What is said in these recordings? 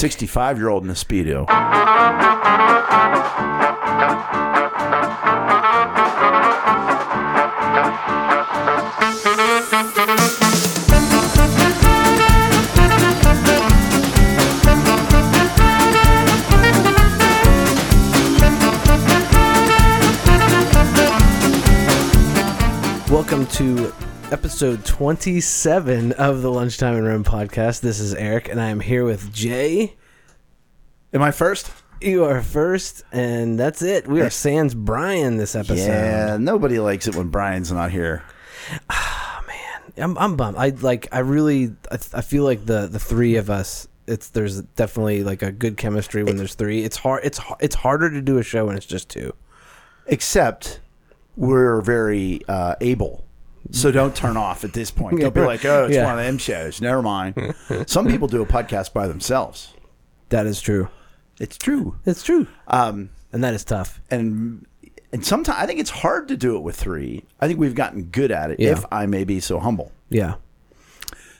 65 year old in a Speedo. Episode 27 of the Lunchtime in Rome podcast. This is Eric, and I am here with Jay. Am I first? You are first, and that's it. We are Sans Brian this episode. Yeah, nobody likes it when Brian's not here. I'm, I'm bummed. I like. I really. I, I feel like the the three of us. It's there's definitely like a good chemistry when there's three. It's hard. It's it's harder to do a show when it's just two. Except we're very uh, able. So don't turn off at this point. Don't be like, oh, it's Yeah. one of them shows. Never mind. Some people do a podcast by themselves. That is true. It's true. It's true, Um, and that is tough. and and sometimes I think it's hard to do it with three. I think we've gotten good at it. Yeah. If I may be so humble, Yeah.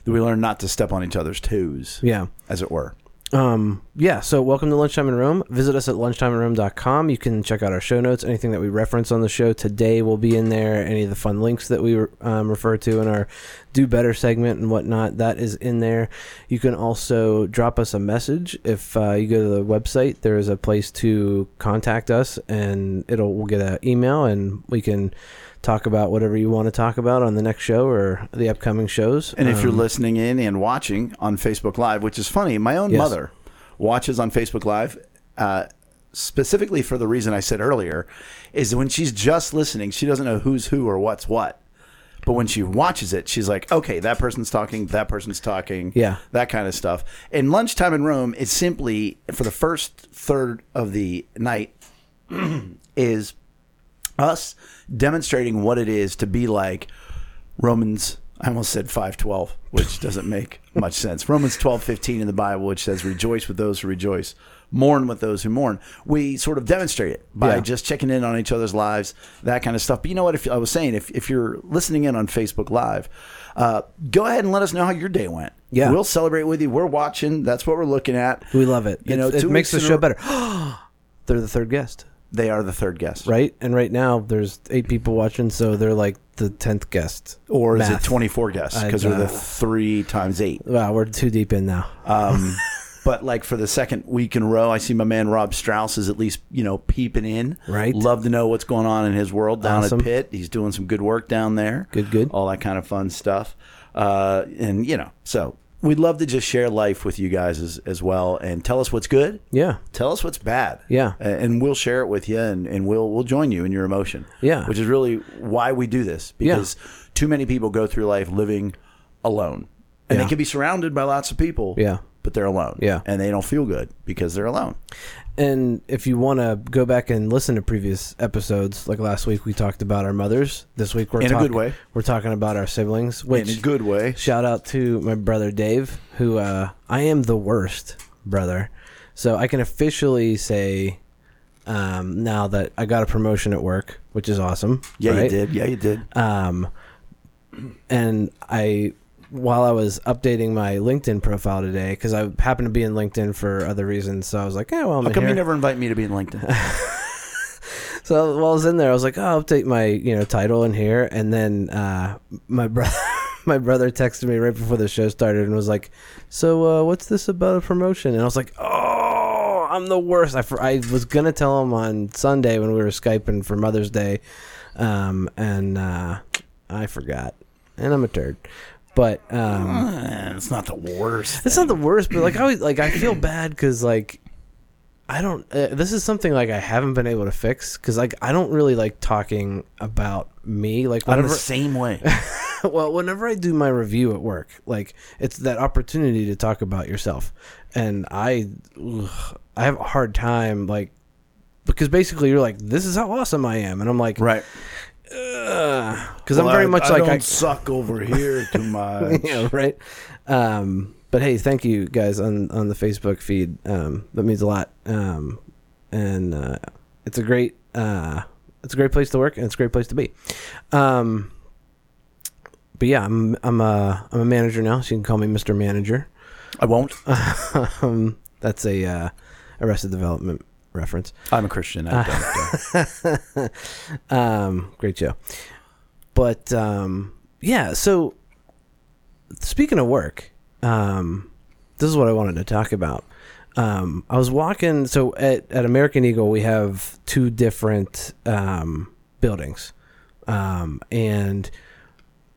that we learn not to step on each other's toes, Yeah. as it were. Um, yeah, so welcome to Lunchtime in Rome. Visit us at lunchtimeinrome.com. You can check out our show notes. Anything that we reference on the show today will be in there. Any of the fun links that we um, refer to in our Do Better segment and whatnot, that is in there. You can also drop us a message. If uh, you go to the website, there is a place to contact us, and it'll we'll get an email, and we can talk about whatever you want to talk about on the next show or the upcoming shows. And if you're Um, listening in and watching on Facebook Live, which is funny, my own Yes. mother watches on Facebook Live, uh, specifically for the reason I said earlier, is when she's just listening, she doesn't know who's who or what's what. But when she watches it, she's like, okay, that person's talking, that person's talking, Yeah. that kind of stuff. And lunchtime in Rome is simply for the first third of the night is us demonstrating what it is to be like Romans I almost said 512, which doesn't make much sense. Romans 12:15 in the Bible which says rejoice with those who rejoice, mourn with those who mourn. We sort of demonstrate it by Yeah. just checking in on each other's lives, that kind of stuff. But you know what if I was saying if if you're listening in on Facebook Live, uh, go ahead and let us know how your day went. Yeah. We'll celebrate with you. We're watching. That's what we're looking at. We love it. You It's- know, it makes the show better. They're the third guest, They are the third guest. right? And right now there's eight people watching, so they're like the tenth guest. Or is Math. it 24 guests? Because we're the three times eight. Wow, we're too deep in now. Um, but like for the second week in a row, I see my man Rob Strauss is at least you know peeping in. Right. Love to know what's going on in his world down Awesome. at Pitt. He's doing some good work down there. Good, good. All that kind of fun stuff. Uh, and you know, so we'd love to just share life with you guys as, as well and tell us what's good. Yeah, Tell us what's bad. Yeah. And we'll share it with you and, and we'll we'll join you in your emotion. Yeah. Which is really why we do this. Yeah. Because too many people go through life living alone. And Yeah. they can be surrounded by lots of people. Yeah. But they're alone. Yeah. And they don't feel good because they're alone. And if you want to go back and listen to previous episodes, like last week we talked about our mothers. This week we're In a good way. We're talking about our siblings. Which in a good way. Shout out to my brother Dave, who uh, I am the worst brother. So I can officially say um, now that I got a promotion at work, which is awesome. Yeah, right? you did. Yeah, you did. Um, and I, while I was updating my LinkedIn profile today, because I happened to be in LinkedIn for other reasons, so I was like, yeah, well, I'm How come here. you never invite me to be in LinkedIn? So while I was in there, I was like, oh, I'll update my you know title in here, and then uh, my brother. My brother texted me right before the show started and was like, "So, uh, what's this about a promotion?" And I was like, "Oh, I'm the worst." I, I was gonna tell him on Sunday when we were skyping for Mother's Day, um, and uh, I forgot, and I'm a turd. But um, Eh, it's not the worst. it's not the worst, but like I always, like I feel bad because like I don't. Uh, this is something like I haven't been able to fix because like I don't really like talking about me. Like I'm the same way. well, whenever I do my review at work, like it's that opportunity to talk about yourself, and I, ugh, I have a hard time like because basically you're like, this is how awesome I am, and I'm like, right. Because I'm very much like I, suck over here too much. yeah, right. Um, but hey, thank you guys on on the Facebook feed. Um, that means a lot. Um, and uh, it's a great uh, it's a great place to work and it's a great place to be. Um, but yeah, I'm I'm a I'm a manager now, so you can call me Mr. Manager. I won't. um, That's a uh, Arrested Development reference. I'm a Christian. I don't. uh, Um, great show. But um, yeah, so speaking of work, um, this is what I wanted to talk about. Um, I was walking. So at, at American Eagle, we have two different um, buildings, um, and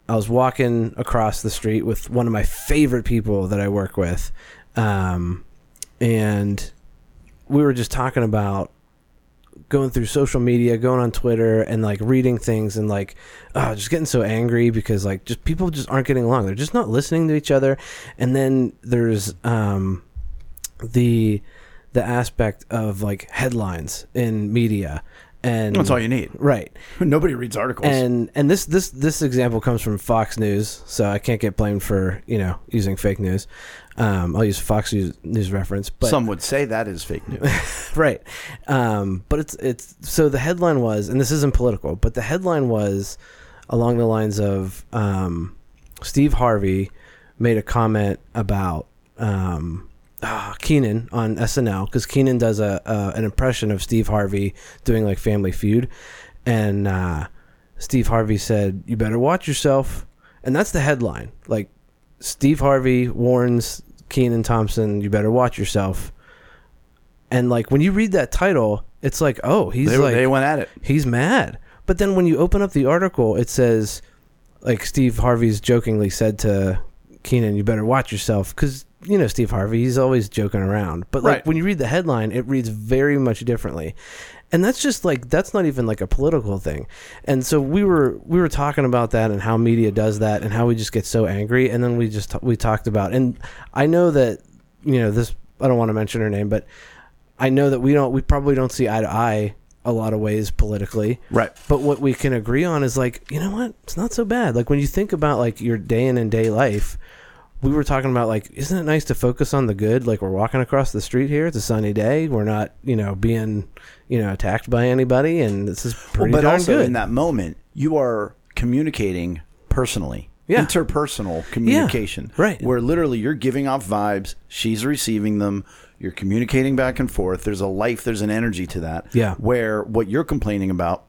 I was walking across the street with one of my favorite people that I work with, um, and we were just talking about going through social media, going on Twitter, and like reading things, and like oh, just getting so angry because like just people just aren't getting along. They're just not listening to each other. And then there's um, the the aspect of like headlines in media, and that's all you need. right. Nobody reads articles. And and this this this example comes from Fox News, so I can't get blamed for you know using fake news. Um, I'll use Fox News, news reference, but Some would say that is fake news. right. Um, but it's it's so the headline was, and this isn't political, but the headline was along the lines of um, Steve Harvey made a comment about um, ah, Kenan on SNL because Kenan does a, a an impression of Steve Harvey doing like Family Feud, and uh, Steve Harvey said, "You better watch yourself," and that's the headline. Like Steve Harvey warns Kenan Thompson, "You better watch yourself." And like when you read that title, it's like, oh, he's they, like they went at it. he's mad. But then when you open up the article, it says, like Steve Harvey's jokingly said to Kenan, "You better watch yourself," because you know Steve Harvey, he's always joking around. But like Right. when you read the headline, it reads very much differently, and that's just like that's not even like a political thing. And so we were we were talking about that and how media does that and how we just get so angry, and then we just we talked about and I know that you know this. I don't want to mention her name, but I know that we don't we probably don't see eye to eye a lot of ways politically. Right. But what we can agree on is like, you know what? It's not so bad. Like when you think about like your day in and day life, we were talking about like, isn't it nice to focus on the good? Like we're walking across the street here. It's a sunny day. We're not, you know, being, you know, attacked by anybody, and this is pretty but darn also good. in that moment, you are communicating personally. Yeah. Interpersonal communication. right. Where literally you're giving off vibes, she's receiving them, you're communicating back and forth. There's a life, there's an energy to that. Yeah. Where what you're complaining about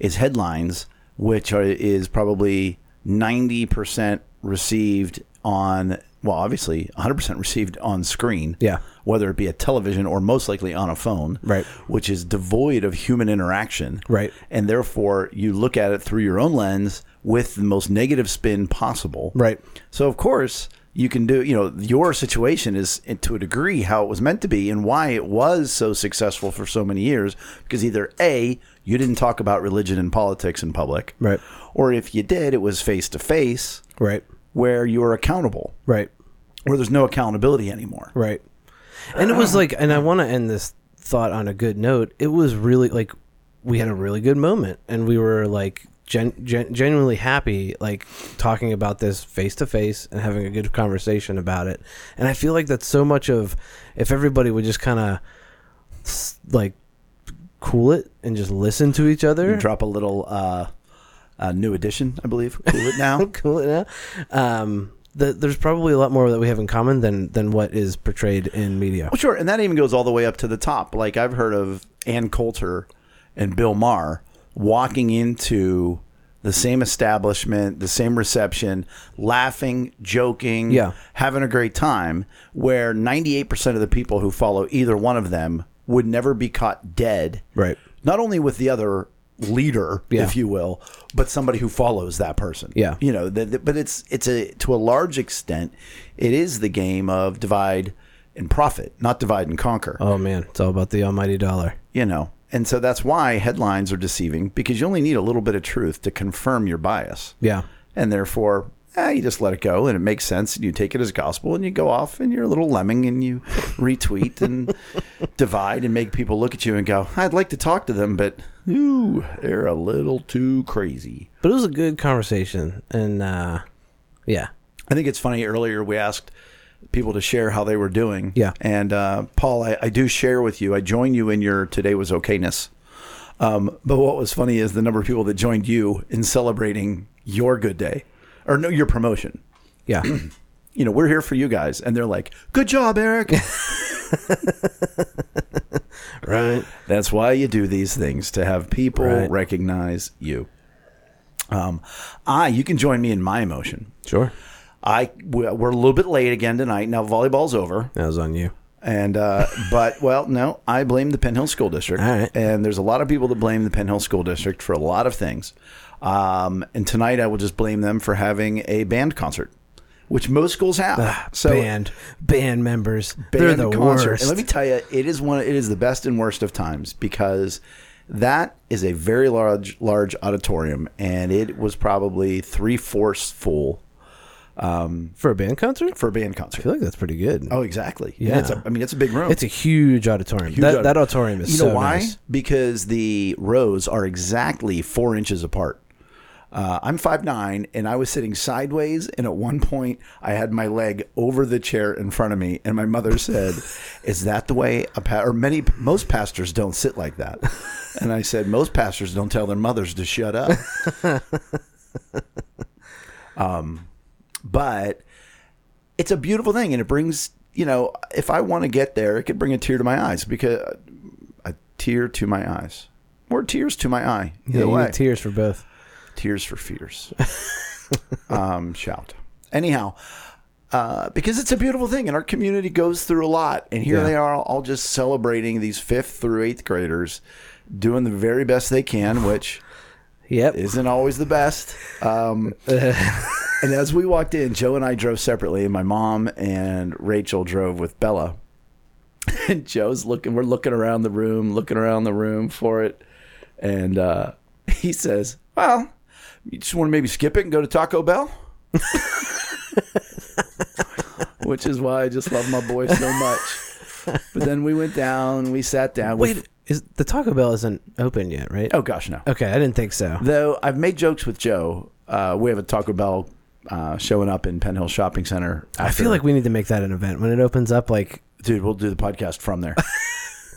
is headlines, which are, is probably 90% received on, well, obviously 100% received on screen. Yeah. Whether it be a television or most likely on a phone. Right. Which is devoid of human interaction Right. and therefore you look at it through your own lens with the most negative spin possible. Right. So of course you can do. You know, your situation is eh, to a degree how it was meant to be and why it was so successful for so many years. Because either a you didn't talk about religion and politics in public, Right. Or if you did, it was face to face, Right. Where you're accountable, Right. where there's no accountability anymore. Right. And it was like, and I want to end this thought on a good note. It was really like we had a really good moment, and we were like gen- gen- genuinely happy, like talking about this face to face and having a good conversation about it. And I feel like that's so much of if everybody would just kind of like cool it and just listen to each other. Drop a little uh, uh, New Edition, I believe. Cool it now. cool it now. Um, the, there's probably a lot more that we have in common than than what is portrayed in media. Well, sure, and that even goes all the way up to the top. Like I've heard of Ann Coulter and Bill Maher walking into the same establishment, the same reception, laughing, joking, Yeah. having a great time, where 98% of the people who follow either one of them would never be caught dead. Right. Not only with the other leader, Yeah. if you will, but somebody who follows that person. Yeah. You know, the, the- but it's it's a to a large extent it is the game of divide and profit, not divide and conquer. Oh man, it's all about the almighty dollar. You know. And so that's why headlines are deceiving because you only need a little bit of truth to confirm your bias. Yeah. And therefore, eh, you just let it go and it makes sense and you take it as gospel and you go off and you're a little lemming and you retweet and divide and make people look at you and go, I'd like to talk to them, but ooh, they're a little too crazy. But it was a good conversation, and uh, yeah, I think it's funny. Earlier, we asked people to share how they were doing. Yeah. And uh, Paul, I, I do share with you. I join you in your today was okayness. Um, but what was funny is the number of people that joined you in celebrating your good day, or no, your promotion. yeah, You know, we're here for you guys, and they're like, "Good job, Eric." Right. That's why you do these things to have people Right. recognize you. Um, I, you can join me in my emotion. Sure. I we're a little bit late again tonight. Now volleyball's over, That was on you. and uh, but well, no, I blame the Penn Hills School District. All right. And there's a lot of people that blame the Penn Hills School District for a lot of things. Um, and tonight I will just blame them for having a band concert, which most schools have. so band, band members. band They're the concert. worst. And let me tell you, it is one. It is the best and worst of times because that is a very large, large auditorium, and it was probably three fourths full For a band concert? for a band concert. I feel like that's pretty good. Oh, exactly. Yeah. And it's a, I mean, it's a big room. It's a huge auditorium. Huge that, audi- that auditorium is You know so why? nice. Because the rows are exactly four inches apart. Uh, I'm five nine, and I was sitting sideways, and at one point, I had my leg over the chair in front of me, and my mother said, "Is that the way a pa-? or many most pastors don't sit like that?" And I said, "Most pastors don't tell their mothers to shut up." um, but it's a beautiful thing, and it brings you know, if I want to get there, it could bring a tear to my eyes because a tear to my eyes, or tears to my eye. Either Yeah, you way, tears for both. Tears for fears. um, shout. Anyhow, uh, because it's a beautiful thing, and our community goes through a lot, and here Yeah. they are, all just celebrating these fifth through eighth graders, doing the very best they can, which Yep. isn't always the best. Um, and as we walked in, Joe and I drove separately, and my mom and Rachel drove with Bella. And Joe's looking, we're looking around the room, looking around the room for it. And uh, he says, Well, you just want to maybe skip it and go to Taco Bell? Which is why I just love my boy so much. But then we went down, we sat down. Wait, is the Taco Bell isn't open yet, right? oh gosh, no. Okay, I didn't think so. Though I've made jokes with Joe. Uh, we have a Taco Bell uh, showing up in Penn Hills Shopping Center. I feel like we need to make that an event when it opens up. Like, dude, we'll do the podcast from there.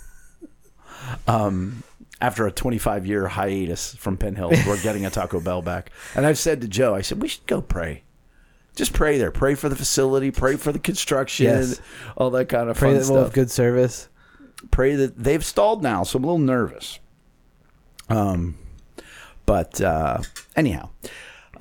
um, after a 25 year hiatus from Penn Hills, we're getting a Taco Bell back. And I've said to Joe, I said we should go pray. Just pray there. Pray for the facility. Pray for the construction. Yes. All that kind of pray fun that we'll stuff. have good service. pray that they've stalled now, so I'm a little nervous. Um, but uh, anyhow,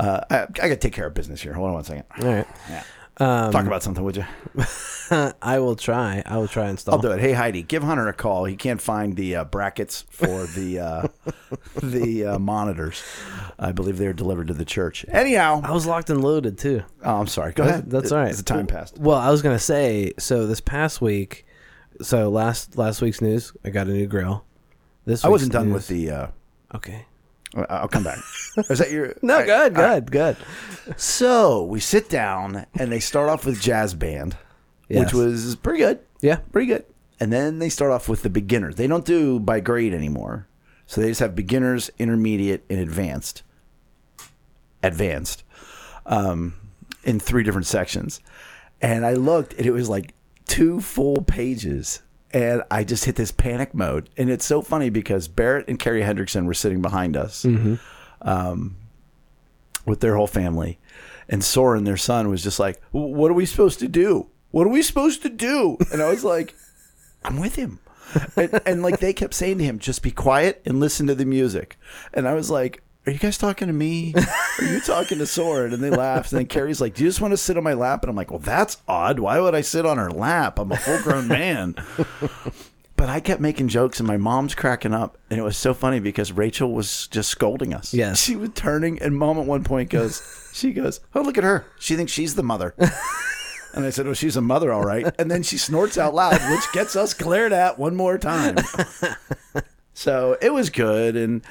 uh, I, I got to take care of business here. Hold on one second. All right. Yeah. Um, Talk about something, would you? I will try. I will try and install. I'll do it. Hey Heidi, give Hunter a call. He can't find the uh, brackets for the uh, the uh, monitors. I believe they're delivered to the church. Anyhow, I was locked and loaded too. oh, I'm sorry. Go That's- ahead. That's all right. The time passed. Well, I was gonna say. So this past week, so last last week's news, I got a new grill. This I wasn't done news- with the. Uh, Okay. I'll come back. Is that your? No, good, good, good. So we sit down and they start off with jazz band, Yes. which was pretty good. Yeah. pretty good. And then they start off with the beginners. They don't do by grade anymore. So they just have beginners, intermediate, and advanced. Advanced. Um, in three different sections. And I looked and it was like two full pages. And I just hit this panic mode. And it's so funny because Barrett and Carrie Hendrickson were sitting behind us um, with their whole family. And Soren, their son, was just like, What are we supposed to do? What are we supposed to do? And I was like, I'm with him. and, and like they kept saying to him, just be quiet and listen to the music. And I was like, are you guys talking to me? Are you talking to Soren? And they laughed. And then Carrie's like, do you just want to sit on my lap? And I'm like, well, that's odd. Why would I sit on her lap? I'm a full grown man. But I kept making jokes, and my mom's cracking up, and it was so funny because Rachel was just scolding us. Yes. she was turning, and mom at one point goes, "She goes, oh look at her, she thinks she's the mother." And I said, "Oh, she's a mother, all right." And then she snorts out loud, which gets us glared at one more time. So it was good, and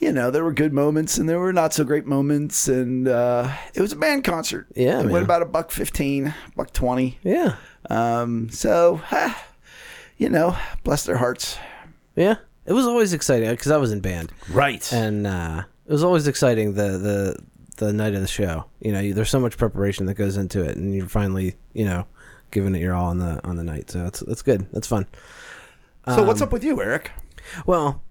you know there were good moments, and there were not so great moments, and uh, it was a band concert. Yeah, it man. went about a buck fifteen, buck twenty. Yeah. Um, so, ah, you know, bless their hearts. Yeah. It was always exciting because I was in band, Right. and uh, it was always exciting the the the night of the show. You know, you, there's so much preparation that goes into it, and you're finally, you know, giving it your all on the on the night. So that's that's good. That's fun. so what's up with you, Eric? Well,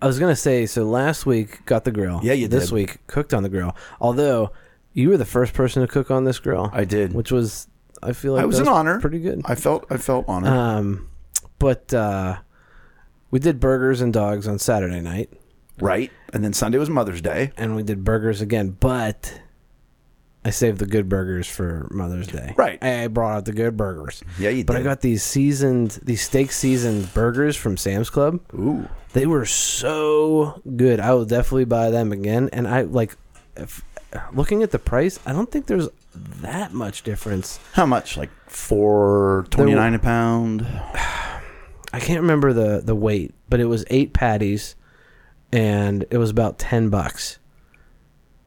I was gonna say so. Last week got the grill. Yeah, you This did. week cooked on the grill. Although you were the first person to cook on this grill, I did. which was I feel like I was that an honor. Pretty good. I felt I felt honored. Um, but uh, we did burgers and dogs on Saturday night, right, and then Sunday was Mother's Day. and we did burgers again. But I saved the good burgers for Mother's Day. Right. I brought out the good burgers. Yeah, you But did. I got these seasoned, these steak seasoned burgers from Sam's Club. Ooh, They were so good. I will definitely buy them again. And I like, if, looking at the price, I don't think there's that much difference. how much? Like four twenty nine a pound. I can't remember the the weight, but it was eight patties, and it was about ten bucks.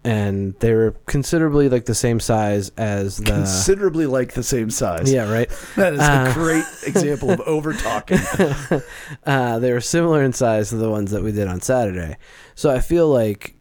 And they were considerably like the same size as the. Considerably like the same size. yeah, right. that is Uh, a great example of over talking. uh, they were similar in size to the ones that we did on Saturday. So I feel like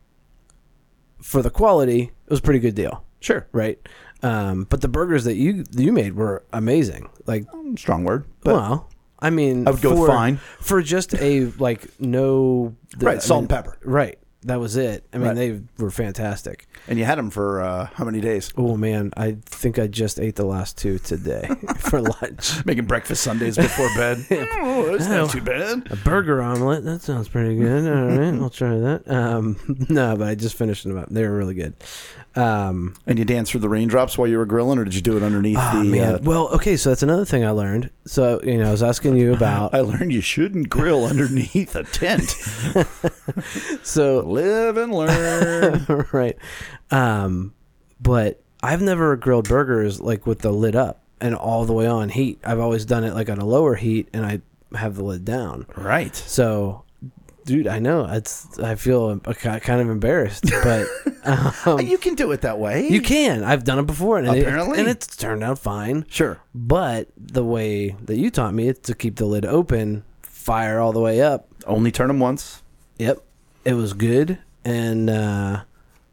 for the quality, it was a pretty good deal, Sure, right? Um, but the burgers that you you made were amazing. Like, strong word, but well, I mean, I would go for, fine. for just a like no right, I salt mean, and pepper. Right, that was it. I mean, Right. they were fantastic. And you had them for uh, how many days? Oh man, I think I just ate the last two today for lunch. Making breakfast Sundays before bed. oh, that's not too bad. A burger omelet. That sounds pretty good. All right, I'll try that. Um, no, but I just finished them up. They were really good. Um, And you danced through the raindrops while you were grilling, or did you do it underneath ah, the? man. Uh, well, okay, so that's another thing I learned. So you know, I was asking you about. I learned you shouldn't grill underneath a tent. so Live and learn. right, um, but I've never grilled burgers like with the lid up and all the way on heat. I've always done it like on a lower heat, and I have the lid down. right. So, dude, I know it's. I feel kind of embarrassed, but um, you can do it that way. you can. I've done it before, and it- Apparently. and it's turned out fine. Sure. But the way that you taught me is to keep the lid open, fire all the way up. Only turn them once. Yep, it was good, and uh,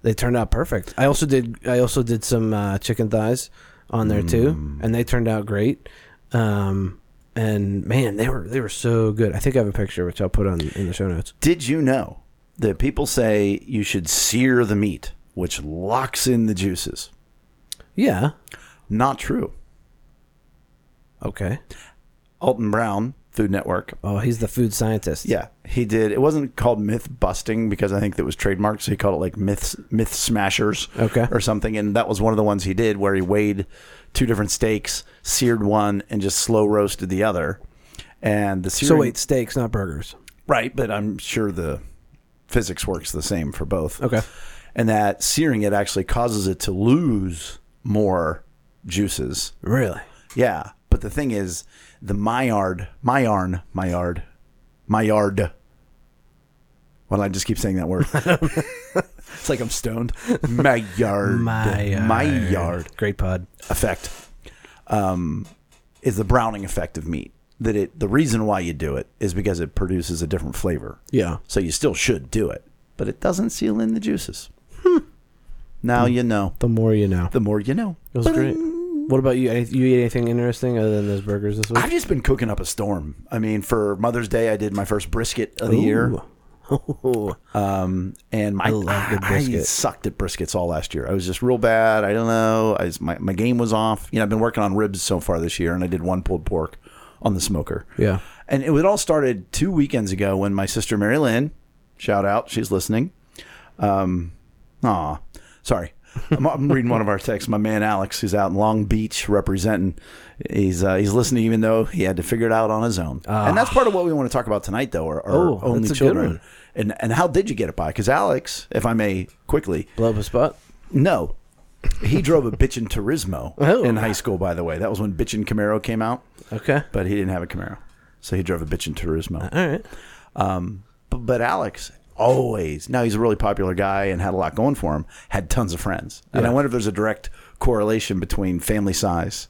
they turned out perfect. I also did. I also did some uh, chicken thighs on there too, and they turned out great. Um, and man, they were they were so good. I think I have a picture which I'll put on in the show notes. Did you know that people say you should sear the meat, which locks in the juices? Yeah. Not true. Okay. Alton Brown, Food Network. Oh, he's the food scientist. Yeah, he did. It wasn't called myth busting because I think that was trademarked, so he called it like myth myth smashers, Okay. or something. And that was one of the ones he did where he weighed two different steaks, seared one, and just slow roasted the other. And the searing, So wait, steaks, not burgers. right? But I'm sure the physics works the same for both. Okay. and that searing it actually causes it to lose more juices. Really? Yeah, but the thing is, the Maillard, Maillard, Maillard, Maillard. Why do I just keep saying that word? it's like I'm stoned. Maillard, Maillard. Maillard Great pod. effect um, is the browning effect of meat. That it, the reason why you do it is because it produces a different flavor. Yeah. So you still should do it, but it doesn't seal in the juices. Now you know. The more you know. The more you know. It was great. What about you? You eat anything interesting other than those burgers this week? I've just been cooking up a storm. I mean, for Mother's Day, I did my first brisket of the year. Ooh. Um, and my, I love good I brisket. sucked at briskets all last year. I was just real bad. I don't know. I was, my, my game was off. You know, I've been working on ribs so far this year, and I did one pulled pork on the smoker. yeah. And it, it all started two weekends ago when my sister Mary Lynn, shout out, she's listening. Um, aw, sorry. I'm, I'm reading one of our texts. My man Alex, who's out in Long Beach representing, he's uh, he's listening even though he had to figure it out on his own. and that's part of what we want to talk about tonight, though, are, are Oh, only that's a good children. And and how did you get it by? Because Alex, if I may quickly, Blow up a spot. no, he drove a bitchin' Turismo Oh. in high school. By the way, that was when bitchin' Camaro came out, Okay. but he didn't have a Camaro, so he drove a bitchin' Turismo. All right. Um, but, but Alex always now he's a really popular guy and had a lot going for him. Had tons of friends, and I wonder if there's a direct correlation between family size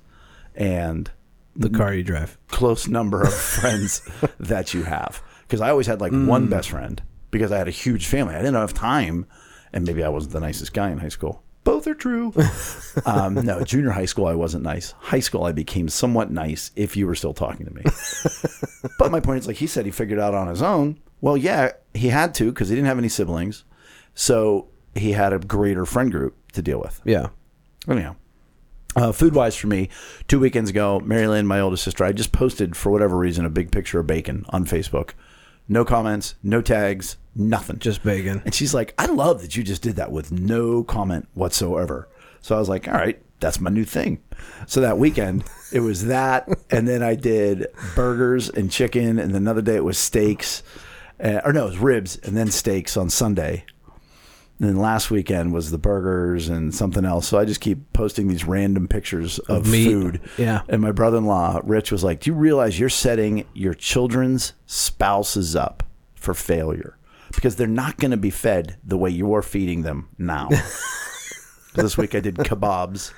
and The car you drive. close number of friends that you have. Because I always had like Mm. one best friend because I had a huge family. I didn't have time, and maybe I wasn't the nicest guy in high school. Both are true. um, no, junior high school I wasn't nice. High school I became somewhat nice if you were still talking to me. but my point is, like he said, he figured out on his own. Well, yeah, he had to because he didn't have any siblings, so he had a greater friend group to deal with. Yeah. Anyhow, Uh, food wise for me, two weekends ago, Mary Lynn, my oldest sister, I just posted for whatever reason a big picture of bacon on Facebook. No comments, no tags, nothing. Just bacon. And she's like, I love that you just did that with no comment whatsoever. So I was like, all right, that's my new thing. So that weekend, it was that. And then I did burgers and chicken. And another day it was steaks. Uh, or no, it was ribs and then steaks on Sunday. And then last weekend was the burgers and something else. So I just keep posting these random pictures of, food. Yeah. And my brother in law, Rich, was like, Do you realize you're setting your children's spouses up for failure? Because they're not going to be fed the way you're feeding them now. this week I did kebabs,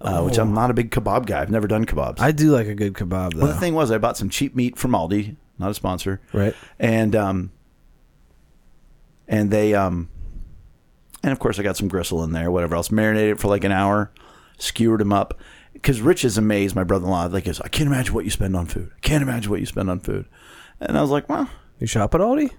uh, which I'm not a big kebab guy. I've never done kebabs. I do like a good kebab though. well, the thing was, I bought some cheap meat from Aldi, not a sponsor. Right. And, um, and they, um, and of course I got some gristle in there, whatever else. Marinated it for like an hour, skewered them up. Because Rich is amazed, my brother-in-law. Like, goes, I can't imagine what you spend on food. I can't imagine what you spend on food. And I was like, well, You shop at Aldi?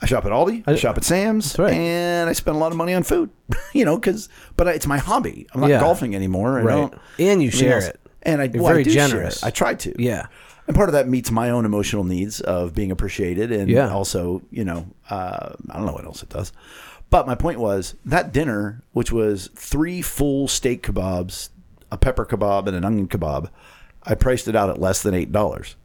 I shop at Aldi, I I- shop at Sam's, right. and I spend a lot of money on food. you know, because but it's my hobby. I'm not Yeah. golfing anymore. I Right. And you share it. and I, well, I very share generous. I try to. Yeah. And part of that meets my own emotional needs of being appreciated, and Yeah. also, you know, uh, I don't know what else it does. But my point was that dinner, which was three full steak kebabs, a pepper kebab, and an onion kebab, I priced it out at less than eight dollars.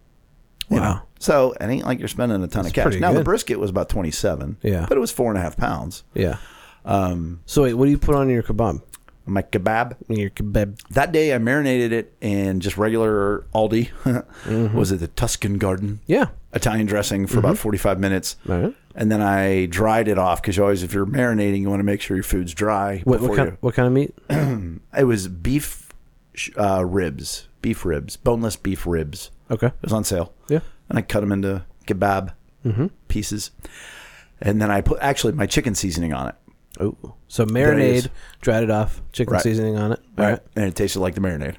Wow. So it ain't like you're spending a ton of cash. Now the brisket was about twenty seven. Yeah. but it was four and a half pounds. Yeah. Um, so wait, what do you put on your kebab? My kebab. Your kebab. That day I marinated it in just regular Aldi. Mm-hmm. Was it the Tuscan Garden? Yeah. Italian dressing for about 45 minutes. Mm-hmm. Right. And then I dried it off because you always, if you're marinating, you want to make sure your food's dry. What, what kind? you- What kind of meat? It was beef uh, ribs, beef ribs, boneless beef ribs. Okay. It was on sale. Yeah. And I cut them into kebab Mm-hmm. pieces. And then I put actually my chicken seasoning on it. Oh. So marinade, dried it off, chicken Right. seasoning on it. All right. And it tasted like the marinade.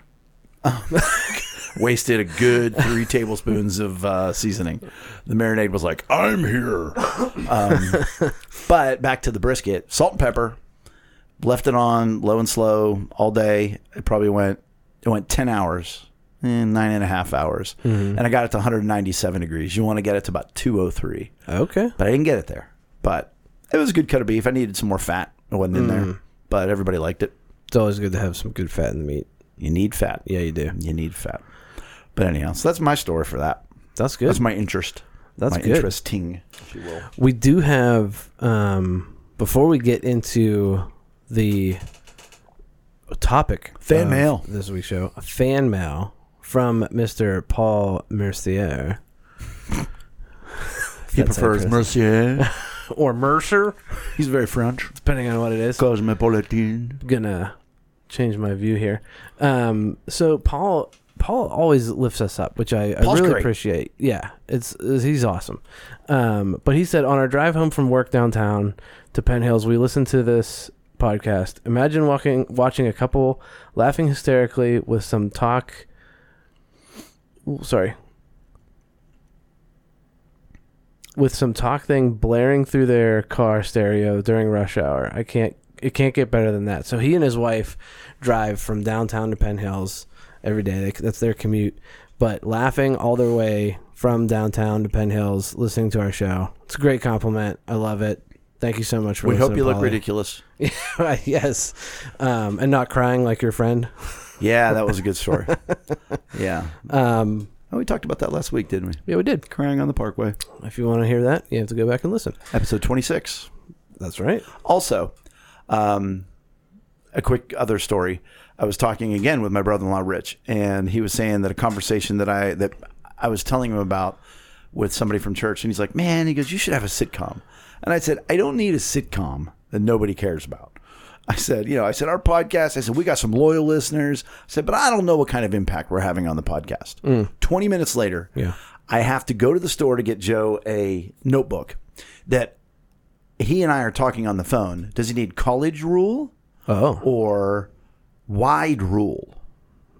Wasted a good three tablespoons of uh, seasoning. The marinade was like, I'm here. Um, but back to the brisket, salt and pepper. Left it on low and slow all day. It probably went it went ten hours, eh, nine and a half hours, and I got it to 197 degrees. You want to get it to about 203, Okay. but I didn't get it there. But it was a good cut of beef. I needed some more fat. It wasn't in there, but everybody liked it. It's always good to have some good fat in the meat. You need fat. Yeah, you do. You need fat. But anyhow, so that's my story for that. That's good. That's my interest. That's my good. interesting, if you will. We do have um before we get into the topic Fan of mail. this week's show, a fan mail from Mr. Paul Mercier. He That's prefers Mercier. or Mercer, He's very French. depending on what it is. Cosmopolitan. gonna change my view here. Um, so Paul Paul always lifts us up, which I, I Paul's really great. appreciate. Yeah, it's, it's- he's awesome. Um, but he said on our drive home from work downtown to Penn Hills, we listened to this podcast. Imagine walking watching a couple laughing hysterically with some talk. Ooh, sorry. With some talk thing blaring through their car stereo during rush hour. I can't it can't get better than that. So he and his wife drive from downtown to Penn Hills every day. They, that's their commute. But laughing all their way from downtown to Penn Hills, listening to our show. It's a great compliment. I love it. Thank you so much for We hope you look Polly. ridiculous. yes. Um, and not crying like your friend. Yeah, that was a good story. yeah. Um, Oh, we talked about that last week, didn't we? yeah, we did. Crying on the Parkway. If you want to hear that, you have to go back and listen. Episode 26. That's right. Also, um, a quick other story. I was talking again with my brother-in-law Rich, and he was saying that a conversation that I that I was telling him about with somebody from church, and he's like, "Man," he goes, "You should have a sitcom." And I said, "I don't need a sitcom that nobody cares about." I said, "You know, I said our podcast. I said we got some loyal listeners." I said, "But I don't know what kind of impact we're having on the podcast." Mm. Twenty minutes later, Yeah. I have to go to the store to get Joe a notebook that he and I are talking on the phone. Does he need college rule Oh, or wide rule?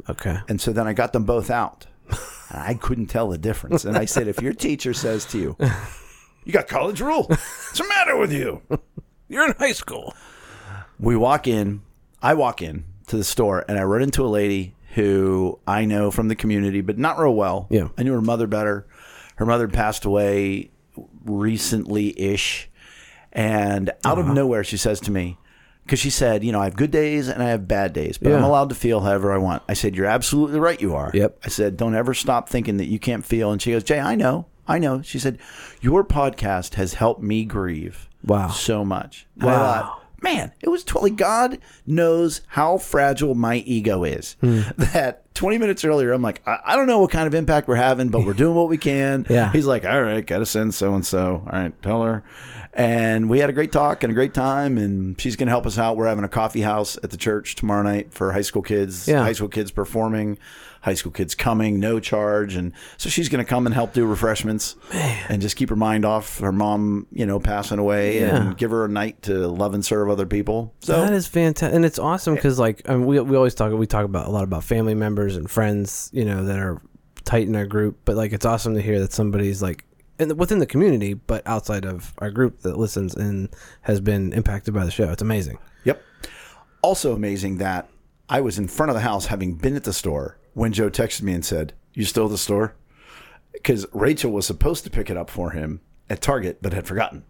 okay. And so then I got them both out. And I couldn't tell the difference. And I said, if your teacher says to you, you got college rule, what's the matter with you? You're in high school. We walk in. I walk in to the store and I run into a lady who I know from the community, but not real well. Yeah. I knew her mother better. Her mother passed away recently ish. And out of uh-huh. nowhere, she says to me, because she said, you know, I have good days and I have bad days, but I'm allowed to feel however I want. I said, You're absolutely right, you are. Yep. I said, Don't ever stop thinking that you can't feel. And she goes, Jay, I know. I know. She said, Your podcast has helped me grieve Wow. so much. Wow. Man, it was totally God knows how fragile my ego is. Hmm. That 20 minutes earlier, I'm like, I, I don't know what kind of impact we're having, but we're doing what we can. Yeah. He's like, all right, got to send so and so. All right, tell her. And we had a great talk and a great time, and she's going to help us out. We're having a coffee house at the church tomorrow night for high school kids. Yeah. High school kids performing, high school kids coming, no charge, and so she's going to come and help do refreshments and just keep her mind off her mom, you know, passing away, Yeah. and give her a night to love and serve other people. So that is fantastic, and it's awesome because like I mean, we we always talk we talk about a lot about family members and friends, you know, that are tight in our group. But like, it's awesome to hear that somebody's like in the, within the community, but outside of our group that listens and has been impacted by the show. It's amazing. Yep. Also amazing that I was in front of the house having been at the store when Joe texted me and said, You still at the store? Because Rachel was supposed to pick it up for him at Target, but had forgotten.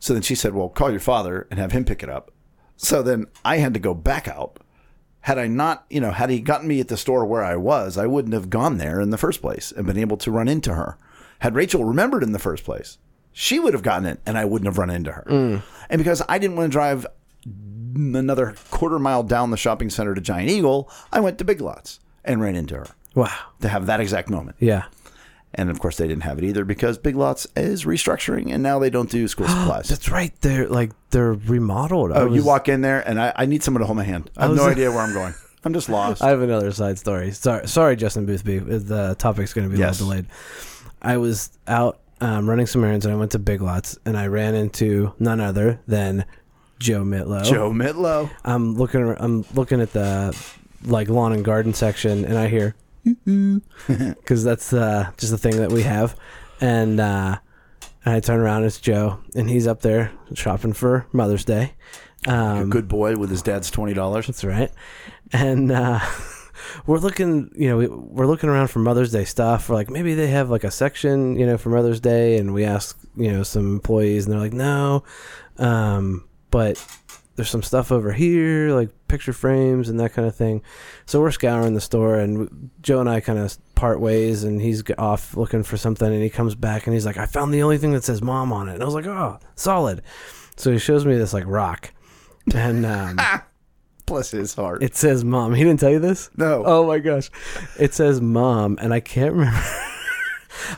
So then she said, Well, call your father and have him pick it up. So then I had to go back out. Had I not, you know, had he gotten me at the store where I was, I wouldn't have gone there in the first place and been able to run into her. Had Rachel remembered in the first place, she would have gotten it and I wouldn't have run into her. Mm. And because I didn't want to drive another quarter mile down the shopping center to Giant Eagle, I went to Big Lots and ran into her Wow. to have that exact moment. Yeah. And of course, they didn't have it either because Big Lots is restructuring and now they don't do school supplies. That's right. They're like they're remodeled. I oh, you walk in there and I, I need someone to hold my hand. I have was- no idea where I'm going. I'm just lost. I have another side story. Sorry, sorry, Justin Boothby. The topic's going to be Yes. a little delayed. I was out um, running some errands and I went to Big Lots and I ran into none other than Joe Mitlow. Joe Mitlow. I'm looking. I'm looking at the like lawn and garden section, and I hear because that's uh, just the thing that we have, and uh, and I turn around. It's Joe, and he's up there shopping for Mother's Day. A Um, good boy with his dad's twenty dollars. that's right. And uh, we're looking, you know, we, we're looking around for Mother's Day stuff. We're like, maybe they have like a section, you know, for Mother's Day. And we ask, you know, some employees, and they're like, no. Um, but there's some stuff over here, like picture frames and that kind of thing. So we're scouring the store, and Joe and I kind of part ways, and he's off looking for something, and he comes back, and he's like, I found the only thing that says mom on it. And I was like, oh, solid. So he shows me this like rock. And um, Bless his heart. it says mom. He didn't tell you this? no. Oh my gosh. It says mom and I can't remember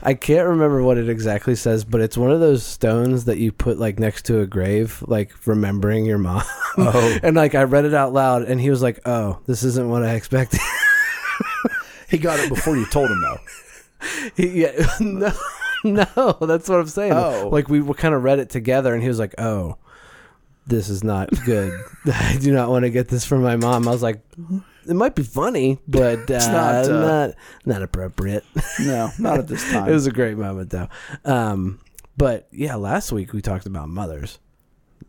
I can't remember what it exactly says, but it's one of those stones that you put like next to a grave, like remembering your mom. Oh. and like I read it out loud and he was like, "Oh, this isn't what I expected." He got it before you told him though. He- yeah, no. No, that's what I'm saying. Oh. Like we kind of read it together and he was like, "Oh, this is not good. I do not want to get this from my mom." I was like, "It might be funny, but uh, not, uh, not not appropriate." No, not at this time. it was a great moment though. Um, but yeah, last week we talked about mothers.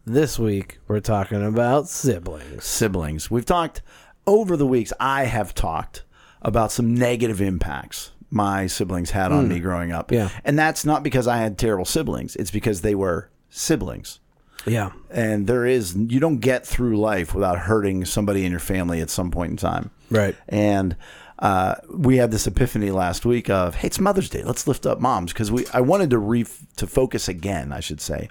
This week we're talking about siblings. siblings. We've talked over the weeks. I have talked about some negative impacts my siblings had on me growing up. Yeah. And that's not because I had terrible siblings. It's because they were siblings. Yeah, And there is you don't get through life without hurting somebody in your family at some point in time. right. And uh, we had this epiphany last week of, hey, it's Mother's Day. Let's lift up moms because we I wanted to re to focus again, I should say,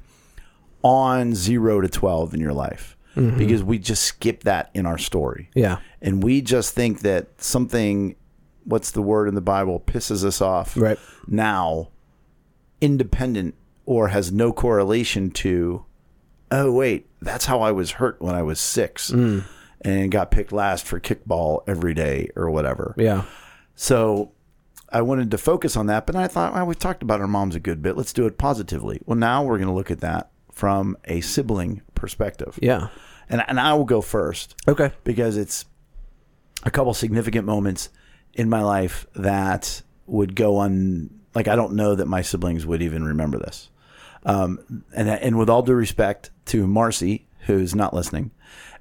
on zero to twelve in your life because we just skip that in our story, Yeah, and we just think that something, what's the word in the Bible, pisses us off right. now, independent or has no correlation to, oh wait, that's how I was hurt when I was six. Mm. And got picked last for kickball every day or whatever. Yeah, So I wanted to focus on that, but I thought, well, we've talked about our moms a good bit. Let's do it positively. Well, now we're going to look at that from a sibling perspective. yeah. And, and I will go first Okay. because it's a couple significant moments in my life that would go on. Like, I don't know that my siblings would even remember this. Um, and, and with all due respect to Marcy, who's not listening,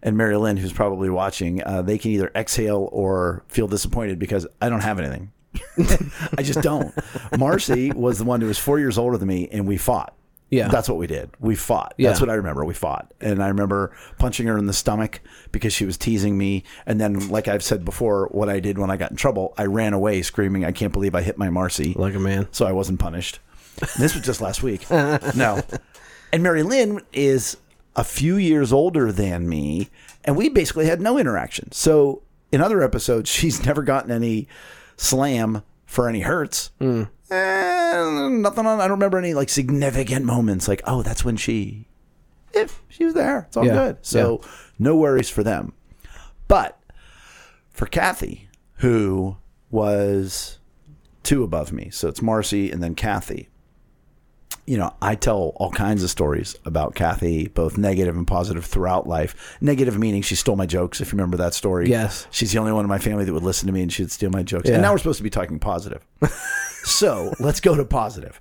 and Mary Lynn, who's probably watching, uh, they can either exhale or feel disappointed because I don't have anything. I just don't. Marcy was the one who was four years older than me, and we fought. Yeah. That's what we did. We fought. Yeah. That's what I remember. We fought. And I remember punching her in the stomach because she was teasing me. And then, like I've said before, what I did when I got in trouble, I ran away screaming, I can't believe I hit my Marcy. Like a man. So I wasn't punished. This was just last week. no. And Mary Lynn is a few years older than me. And we basically had no interaction. So in other episodes, she's never gotten any slam for any hurts. Eh, nothing on. I don't remember any like significant moments. Like, oh, that's when she, if she was there, it's all Yeah. good. So no worries for them. But for Kathy, who was two above me, so it's Marcy and then Kathy. You know, I tell all kinds of stories about Kathy, both negative and positive throughout life. Negative meaning she stole my jokes, if you remember that story. Yes. She's the only one in my family that would listen to me and she'd steal my jokes. Yeah. And now we're supposed to be talking positive. so let's go to positive.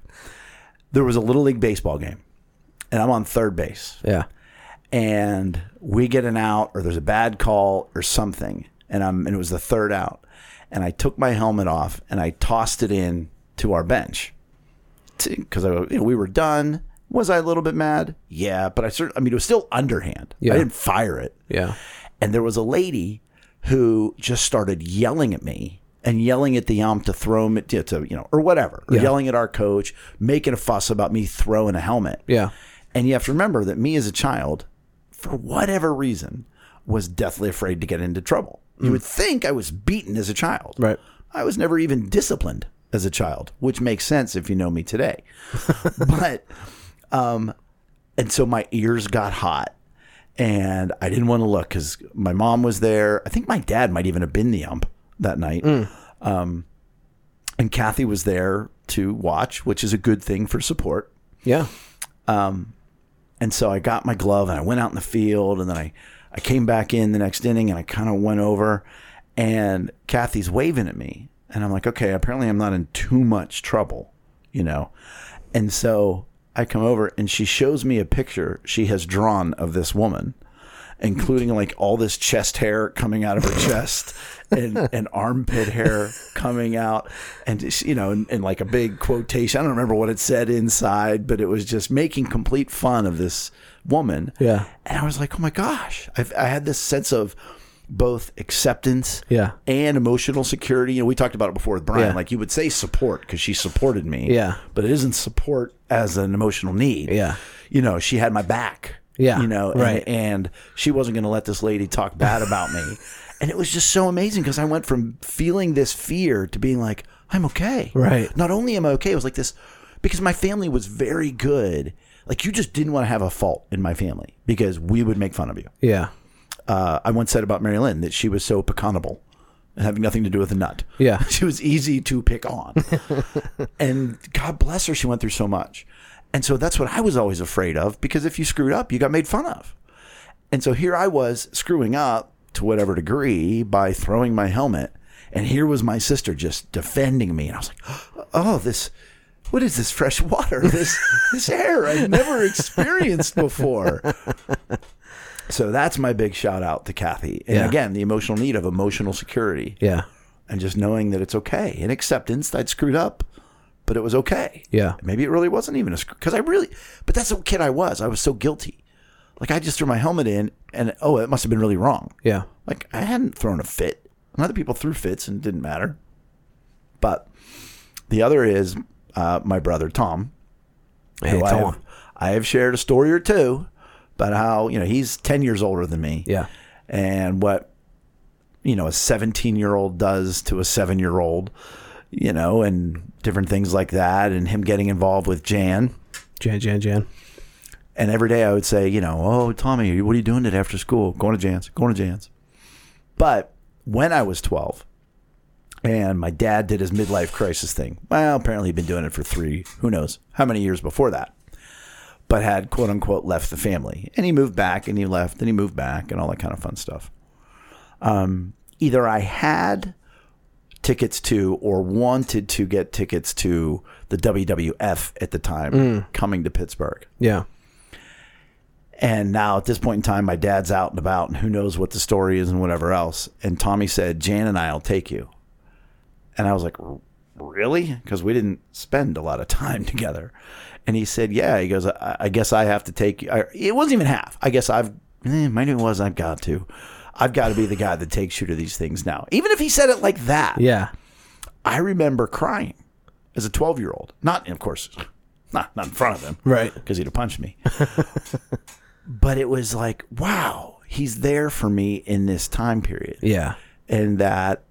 There was a little league baseball game, and I'm on third base Yeah. and we get an out or there's a bad call or something and I'm and it was the third out and I took my helmet off and I tossed it in to our bench because you know, we were done was I a little bit mad yeah but I certainly I mean it was still underhand Yeah. I didn't fire it Yeah. and there was a lady who just started yelling at me and yelling at the ump to throw him to, to you know or whatever or Yeah. yelling at our coach making a fuss about me throwing a helmet Yeah. and you have to remember that me as a child, for whatever reason, was deathly afraid to get into trouble. You hmm. would think I was beaten as a child. Right. I was never even disciplined as a child, which makes sense if you know me today. but, um, and so my ears got hot and I didn't want to look because my mom was there. I think my dad might even have been the ump that night. Um, and Kathy was there to watch, which is a good thing for support. Yeah. And so I got my glove and I went out in the field and then I, I came back in the next inning and I kind of went over and Kathy's waving at me. And I'm like, okay, apparently I'm not in too much trouble, you know? And so I come over and she shows me a picture she has drawn of this woman, including like all this chest hair coming out of her chest and, and armpit hair coming out. And, you know, and, and like a big quotation. I don't remember what it said inside, but it was just making complete fun of this woman. Yeah. And I was like, oh my gosh, I've, I had this sense of both acceptance Yeah. and emotional security. You know, we talked about it before with Brian. Yeah. Like you would say support because she supported me. Yeah. But it isn't support as an emotional need. Yeah. You know, she had my back. Yeah, You know, and- right. and, she wasn't going to let this lady talk bad about me. And it was just so amazing because I went from feeling this fear to being like, I'm okay. Right. Not only am I okay, it was like this because my family was very good. Like you just didn't want to have a fault in my family because we would make fun of you Yeah. Uh, I once said about Mary Lynn that she was so pecanable and having nothing to do with a nut. Yeah. She was easy to pick on. and God bless her, she went through so much. And so that's what I was always afraid of because if you screwed up, you got made fun of. And so here I was screwing up to whatever degree by throwing my helmet. And here was my sister just defending me. And I was like, oh, this, what is this fresh water? This, this air I've never experienced before. So that's my big shout out to Kathy. And Yeah. again, the emotional need of emotional security Yeah. and just knowing that it's okay and acceptance. that I'd screwed up, but it was okay. Yeah. Maybe it really wasn't even a screw because I really, but that's the kid I was. I was so guilty. Like I just threw my helmet in and oh, it must have been really wrong. Yeah. Like I hadn't thrown a fit. And other people threw fits and it didn't matter. But the other is uh, my brother Tom. Hey, who I Tom. have, I have shared a story or two about how you know he's ten years older than me. Yeah. and what you know a seventeen year old does to a seven year old, you know, and different things like that, and him getting involved with Jan. Jan, Jan, Jan. And every day I would say, you know, oh Tommy, what are you doing today after school? Going to Jan's, going to Jan's. But when I was twelve, and my dad did his midlife crisis thing. Well, apparently he'd been doing it for three, who knows, how many years before that. But had quote unquote left the family. And he moved back and he left and he moved back and all that kind of fun stuff. Um, either I had tickets to or wanted to get tickets to the WWF at the time coming to Pittsburgh. Yeah. And now at this point in time, my dad's out and about, and who knows what the story is and whatever else. And Tommy said, Jan and I will take you. And I was like, really? Because we didn't spend a lot of time together. And he said, yeah. He goes, I, I guess I have to take. I, it wasn't even half. I guess I've, eh, maybe it was, I've got to. I've got to be the guy that takes you to these things now. Even if he said it like that, Yeah. I remember crying as a 12 year old. Not, of course, not, not in front of him. Right. Because he'd have punched me. but it was like, wow, he's there for me in this time period. Yeah. And that,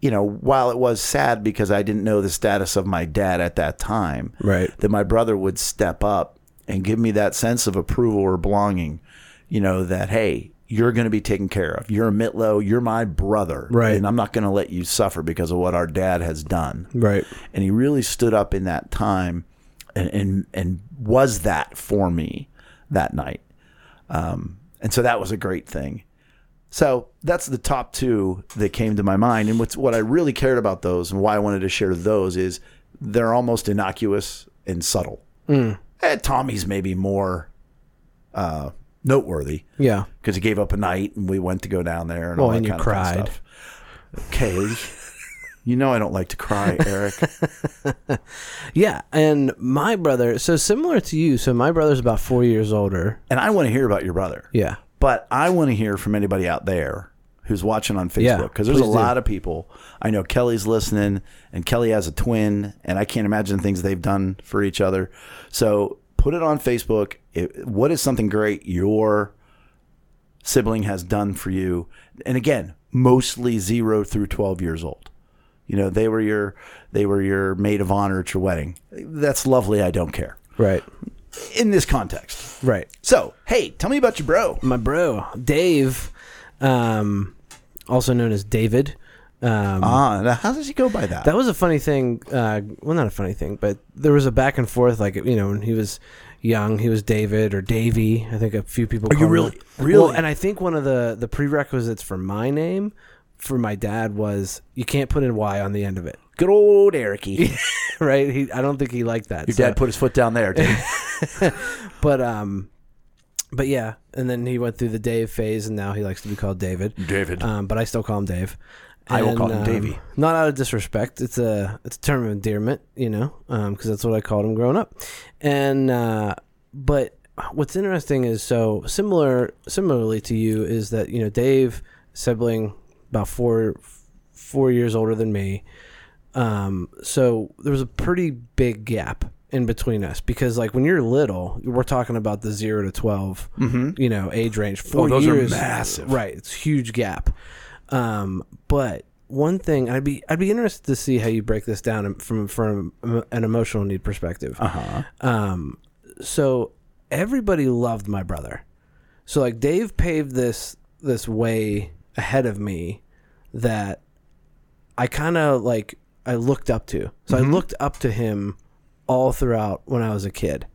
you know, while it was sad because I didn't know the status of my dad at that time, Right. that my brother would step up and give me that sense of approval or belonging, you know, that, hey, you're going to be taken care of. You're a Mitlow. You're my brother. Right. And I'm not going to let you suffer because of what our dad has done. Right. And he really stood up in that time and, and, and was that for me that night. Um, and so that was a great thing. So that's the top two that came to my mind. And what's what I really cared about those and why I wanted to share those is they're almost innocuous and subtle. Mm. Eh, Tommy's maybe more uh, noteworthy Yeah. because he gave up a night and we went to go down there and Well, all that and you kind of fun cried. stuff. Okay. you know I don't like to cry, Eric. Yeah. And my brother, so similar to you, so my brother's about four years older. and I want to hear about your brother. Yeah. But I want to hear from anybody out there who's watching on Facebook because there's a do. lot of people. I know Kelly's listening, and Kelly has a twin, and I can't imagine things they've done for each other. So put it on Facebook. It, what is something great your sibling has done for you? And again, mostly zero through twelve years old. You know, they were your they were your maid of honor at your wedding. That's lovely. I don't care Right. in this context. Right. So, hey, tell me about your bro. My bro, Dave, um, also known as David. Um, Ah, now how does he go by that? That was a funny thing. Uh, well, not a funny thing, but there was a back and forth. Like you know, when he was young, he was David or Davy. I think a few people. Are you call him really- really? Well, and I think one of the the prerequisites for my name for my dad was you can't put a Y on the end of it. Good old Ericy. right? He, I don't think he liked that. Your so- dad put his foot down there. Dude. but um, but yeah, and then he went through the Dave phase, and now he likes to be called David. David. Um, but I still call him Dave. I will And, call him um, Davey. Not out of disrespect. It's a it's a term of endearment, you know, because that's what I called him growing up. And uh, but what's interesting is so similar similarly to you is that you know Dave sibling about four four years older than me. Um, so there was a pretty big gap in between us because like when you're little, we're talking about the zero to 12 you know, age range. Four Mm-hmm. Oh, those are years, massive. right? It's a huge gap. Um, but one thing I'd be I'd be interested to see how you break this down from from an emotional need perspective. Uh huh. Um, so everybody loved my brother. So like Dave paved this this way ahead of me that I kind of like I looked up to. So I looked up to him all throughout when I was a kid,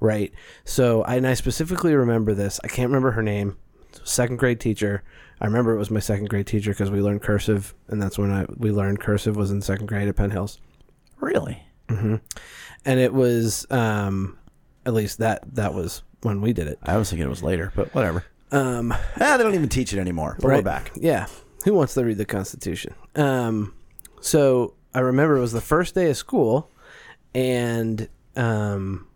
right? So I, and I specifically remember this. I can't remember her name. Second grade teacher. I remember it was my second grade teacher because we learned cursive, and that's when I we learned cursive was in second grade at Penn Hills Really? Mm-hmm. and it was um at least that that was when we did it I was thinking it was later, but whatever. um Ah, they don't even teach it anymore. But we're back. yeah who wants to read the constitution um so i remember it was the first day of school and um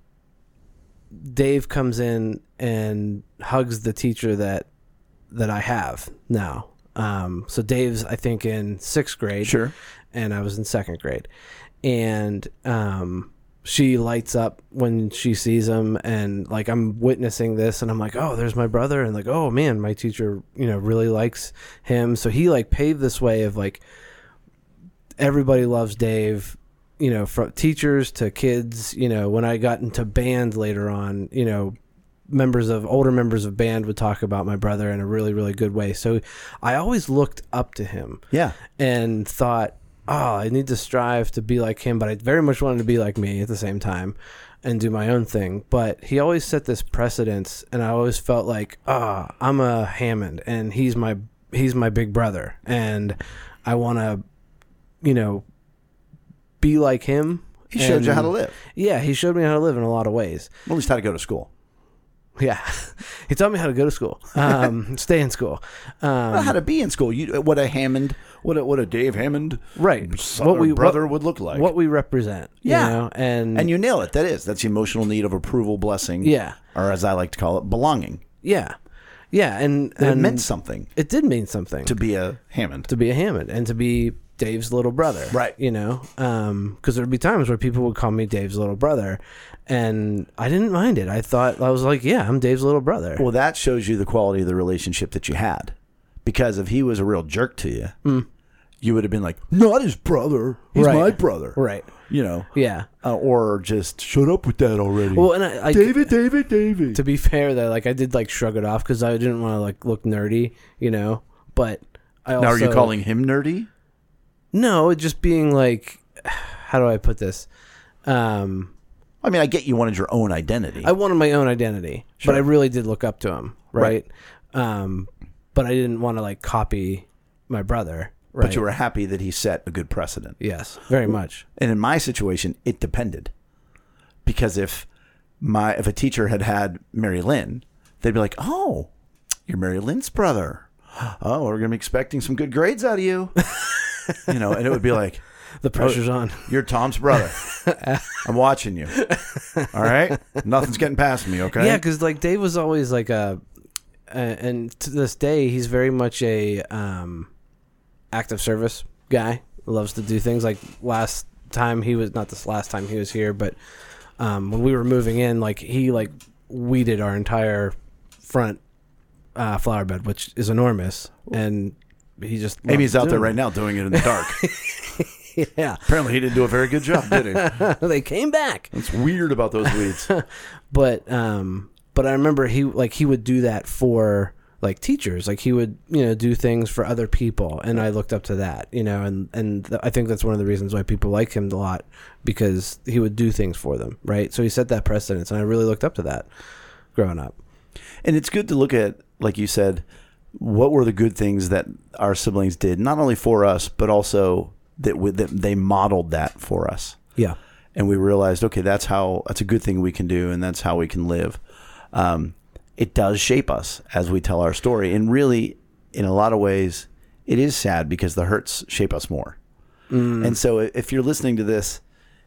dave comes in and hugs the teacher that that i have now um so dave's i think in sixth grade Sure. and I was in second grade. And um, she lights up when she sees him, and like I'm witnessing this, and I'm like, oh, there's my brother, and like, oh man, my teacher, you know, really likes him. So he like paved this way of like everybody loves Dave. You know, from teachers to kids. You know, when I got into band later on, you know, members of older members of band would talk about my brother in a really really good way. So I always looked up to him Yeah. and thought, oh, I need to strive to be like him, but I very much wanted to be like me at the same time and do my own thing. But he always set this precedence, and I always felt like, ah, I'm a Hammond, and he's my he's my big brother, and I want to, you know, be like him. He showed you how to live. Yeah, he showed me how to live in a lot of ways. Well, at least how to go to school. Yeah, he taught me how to go to school, um, stay in school. Um, how to be in school. You what a Hammond, what a what a Dave Hammond, right? what we brother what, would look like. what we represent. you Yeah. know, and and you nail it. That is that's the emotional need of approval, blessing. Yeah. or as I like to call it, belonging. yeah, yeah, and That it meant something it did mean something to be a Hammond. to be a Hammond and to be Dave's little brother. Right. You know, because there'd be times where people would call me Dave's little brother, and I didn't mind it. I thought I was like, yeah, I'm Dave's little brother. Well, that shows you the quality of the relationship that you had. Because if he was a real jerk to you, you would have been like, "Not his brother. He's Right. my brother." right. You know, Yeah. uh, or just shut up with that already. Well, and I, I David, David, David. to be fair though, like I did like shrug it off because I didn't want to like look nerdy, you know. But I also now, are you calling him nerdy? No, just being like, how do I put this? Um, I mean, I get you wanted your own identity. I wanted my own identity, Sure. but I really did look up to him, right? Right. Um, but I didn't want to like copy my brother. Right? But you were happy that he set a good precedent. yes, very much. And in my situation, it depended. Because if my if a teacher had had Mary Lynn, they'd be like, "Oh, you're Mary Lynn's brother. Oh, we're gonna be expecting some good grades out of you." you know, and it would be like, The pressure's on. "You're Tom's brother. I'm watching you. All right, nothing's getting past me. Okay." Yeah, because like Dave was always like a, a, and to this day he's very much a um, active service guy. Loves to do things. Like last time he was not this last time he was here, but um, when we were moving in, like he like weeded our entire front uh, flower bed, which is enormous, and he just loved Amy's out there right now doing it in the dark. Yeah, Apparently, he didn't do a very good job, did he? they came back. It's weird about those weeds. but um but i remember he like he would do that for like teachers like he would you know do things for other people and i looked up to that you know and and th- i think that's one of the reasons why people like him a lot because he would do things for them right so he set that precedence and i really looked up to that growing up And it's good to look at, like you said, what were the good things that our siblings did, not only for us, but also that, we, that they modeled that for us. yeah And we realized, okay, that's how, that's a good thing we can do, and that's how we can live. Um, it does shape us as we tell our story. And really, in a lot of ways, it is sad because the hurts shape us more. And so if you're listening to this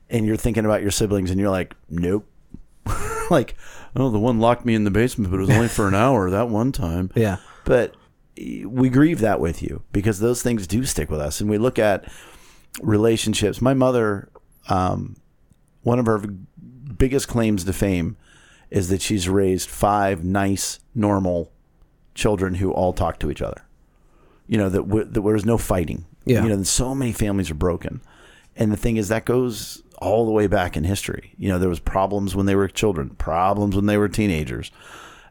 and you're thinking about your siblings and you're like, nope, like, oh, the one locked me in the basement, but it was only for an hour that one time. yeah But we grieve that with you because those things do stick with us. And we look at relationships. My mother, um, one of her biggest claims to fame is that she's raised five nice, normal children who all talk to each other. You know, that, w- that there was no fighting. Yeah. You know, so many families are broken. And the thing is, that goes all the way back in history. You know, there was problems when they were children, problems when they were teenagers.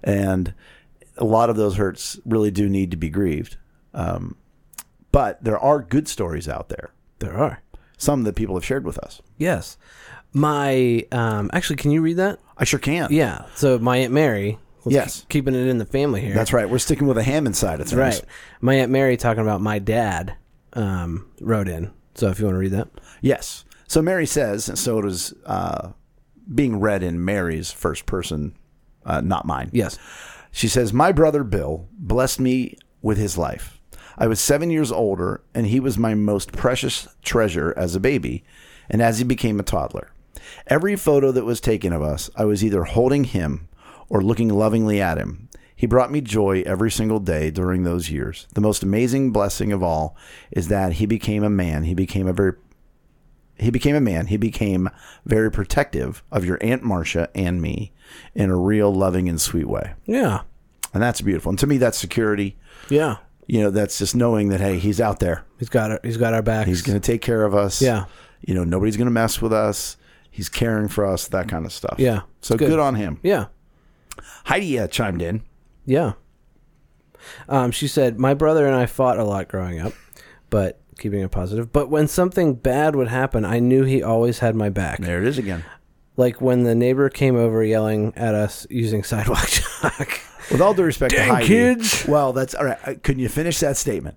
And a lot of those hurts really do need to be grieved. Um, but there are good stories out there, there are some that people have shared with us. yes my um actually can you read that I sure can. yeah so my aunt mary Yes. keep- keeping it in the family here That's right. We're sticking with a Hammond side of things. Right. My Aunt Mary talking about my dad um, wrote in. So if you want to read that. Yes. So Mary says, and so it is uh, being read in Mary's first person, uh, not mine. Yes. She says, My brother Bill blessed me with his life. I was seven years older, and he was my most precious treasure as a baby and as he became a toddler. Every photo that was taken of us, I was either holding him or looking lovingly at him. He brought me joy every single day during those years. The most amazing blessing of all is that he became a man. He became a very he became a man. He became very protective of your Aunt Marcia and me in a real loving and sweet way. Yeah. And that's beautiful. And to me, that's security. Yeah. You know, that's just knowing that, hey, he's out there. He's got our, he's got our backs. He's going to take care of us. Yeah. You know, nobody's going to mess with us. He's caring for us, that kind of stuff. Yeah. So good. good. on him. Yeah. Heidi uh, chimed in. Yeah. Um, she said, My brother and I fought a lot growing up, but keeping it positive. But when something bad would happen, I knew he always had my back. There it is again. Like when the neighbor came over yelling at us using sidewalk chalk. With all due respect Dang, to Heidi. kids. Well, that's all right. Uh, can you finish that statement?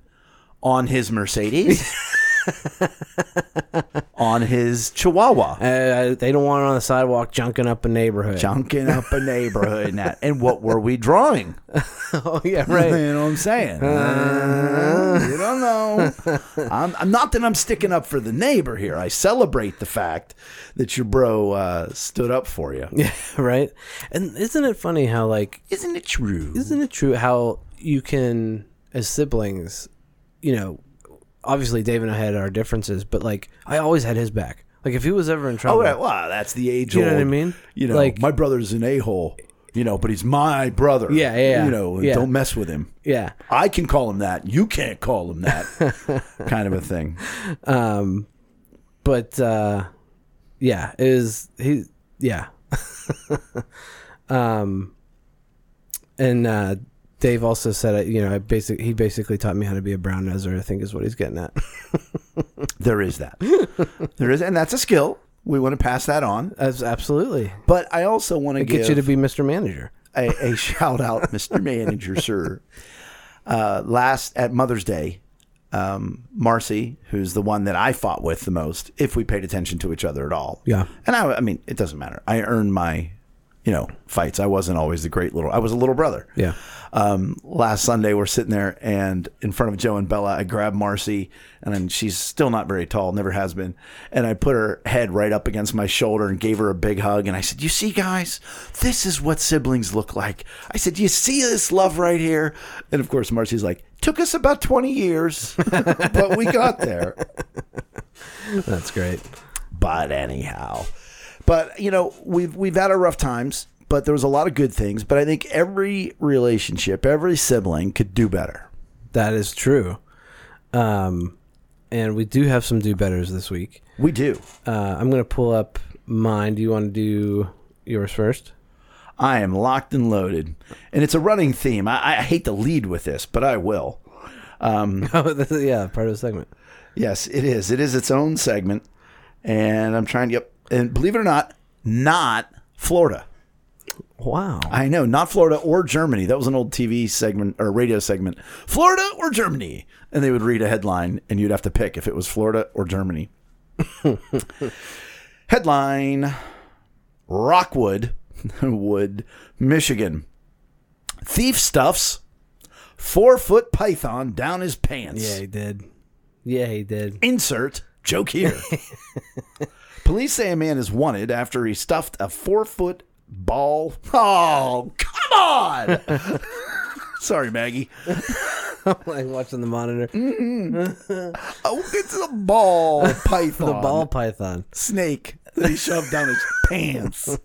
On his Mercedes? on his Chihuahua. Uh, they don't want it on the sidewalk junking up a neighborhood. Junking up a neighborhood. And, that. and what were we drawing? oh yeah, right. you know what I'm saying? Uh, you don't know. I'm, I'm not that I'm sticking up for the neighbor here. I celebrate the fact that your bro uh, stood up for you. Yeah, right. And isn't it funny how like Isn't it true? isn't it true how you can as siblings, you know, obviously Dave and I had our differences, but like I always had his back. Like if he was ever in trouble, Oh, right. Wow, that's the age You know what I mean? You know, Like- my brother's an a hole. You know, but he's my brother. Yeah, yeah, yeah. You know, Yeah. don't mess with him. yeah. I can call him that. You can't call him that. kind of a thing. Um, but uh, yeah, it is he? Yeah. um, and uh, Dave also said, uh, you know, I basic he basically taught me how to be a brown noser. I think is what he's getting at. There is that. there is, and that's a skill. We want to pass that on. That's absolutely. But I also want to get you to be Mr. Manager. a, a shout out, Mr. Manager, sir. Uh, last at Mother's Day, um, Marcy, who's the one that I fought with the most, if we paid attention to each other at all. Yeah. And I, I mean, it doesn't matter. I earned my, you know, fights. I wasn't always the great little. I was a little brother. Yeah. Um, last Sunday, we're sitting there, and in front of Joe and Bella, I grab Marcy, and then she's still not very tall, never has been, and I put her head right up against my shoulder and gave her a big hug, and I said, "You see, guys, this is what siblings look like." I said, "You see this love right here?" And of course, Marcy's like, "Took us about twenty years, but we got there." That's great. But anyhow, but you know, we've we've had our rough times, but there was a lot of good things. But I think every relationship, every sibling could do better. That is true. Um, and we do have some do betters this week. We do. Uh, I'm going to pull up mine. Do you want to do yours first? I am locked and loaded, and it's a running theme. I, I hate to lead with this, but I will. Um, Oh, yeah, part of the segment. yes, it is. It is its own segment, and I'm trying to. Yep, and believe it or not, not Florida. Wow. I know, not Florida or Germany. That was an old TV segment or radio segment. Florida or Germany, and they would read a headline, and you'd have to pick if it was Florida or Germany. headline: Rockwood, Wood, Michigan. Thief stuffs four foot python down his pants. yeah, he did. Yeah, he did. Insert joke here. Police say a man is wanted after he stuffed a four foot ball. Oh, come on! Sorry, Maggie. I'm like watching the monitor. Oh, it's a ball python. The ball python. snake that he shoved down his pants.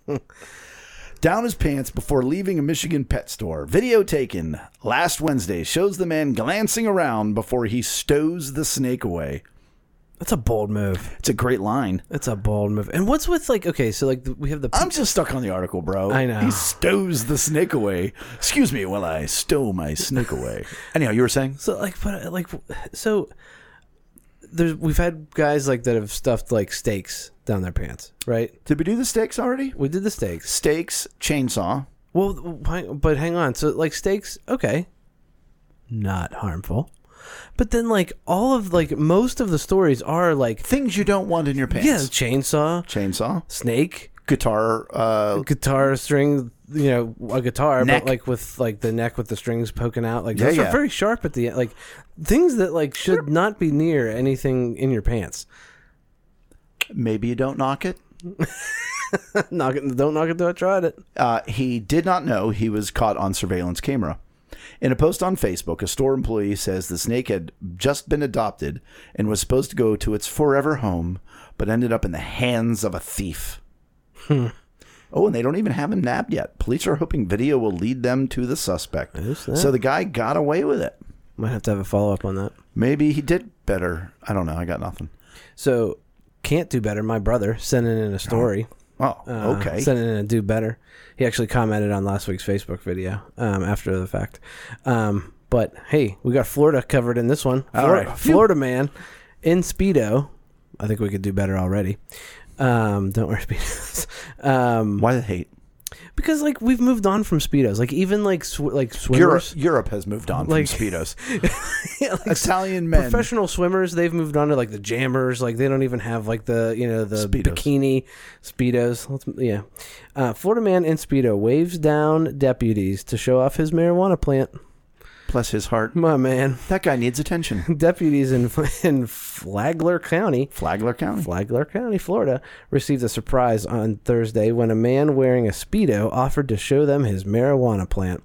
Down his pants before leaving a Michigan pet store. Video taken last Wednesday shows the man glancing around before he stows the snake away. That's a bold move. It's a great line. That's a bold move. And what's with like? Okay, so like we have the. I'm just stuck on the article, bro. I know. He stows the snake away. Excuse me while I stow my snake away. Anyhow, you were saying? So like, but uh, like, so there's we've had guys like that have stuffed like steaks down their pants, right? Did we do the steaks already? We did the steaks. Steaks, chainsaw. Well, but hang on. So like steaks, okay, not harmful. But then like all of like most of the stories are like Things you don't want in your pants. yeah, chainsaw, Chainsaw. snake, Guitar. Uh, guitar string, you know, a guitar, Neck. but like with like the neck with the strings poking out. Like Yeah, those yeah. are very sharp at the end. Like things that like should not be near anything in your pants. maybe you don't knock it. knock it, don't knock it till I tried it. Uh, he did not know he was caught on surveillance camera. In a post on Facebook, a store employee says the snake had just been adopted and was supposed to go to its forever home, but ended up in the hands of a thief. Hmm. Oh, and they don't even have him nabbed yet. Police are hoping video will lead them to the suspect. So the guy got away with it. Might have to have a follow up on that. Maybe he did better. I don't know. I got nothing. So can't do better. My brother sending in a story. Oh, Uh, okay. Sending in a do better. He actually commented on last week's Facebook video um, after the fact. Um, but hey, we got Florida covered in this one. All Florida, right. Florida man in speedo. I think we could do better already. Um, don't wear speedos. Um, Why the hate? Because like we've moved on from speedos. Like even like sw- like Europe, swimmers, Europe has moved on Like- from speedos. Yeah, like, Italian men. professional swimmers, they've moved on to like the jammers. Like they don't even have like the you know the Speedos. bikini speedos. Let's, yeah, uh, Florida man in speedo waves down deputies to show off his marijuana plant. Bless his heart. My man, That guy needs attention. deputies in in Flagler County Flagler County. Flagler County, Florida, received a surprise on Thursday when a man wearing a Speedo offered to show them his marijuana plant.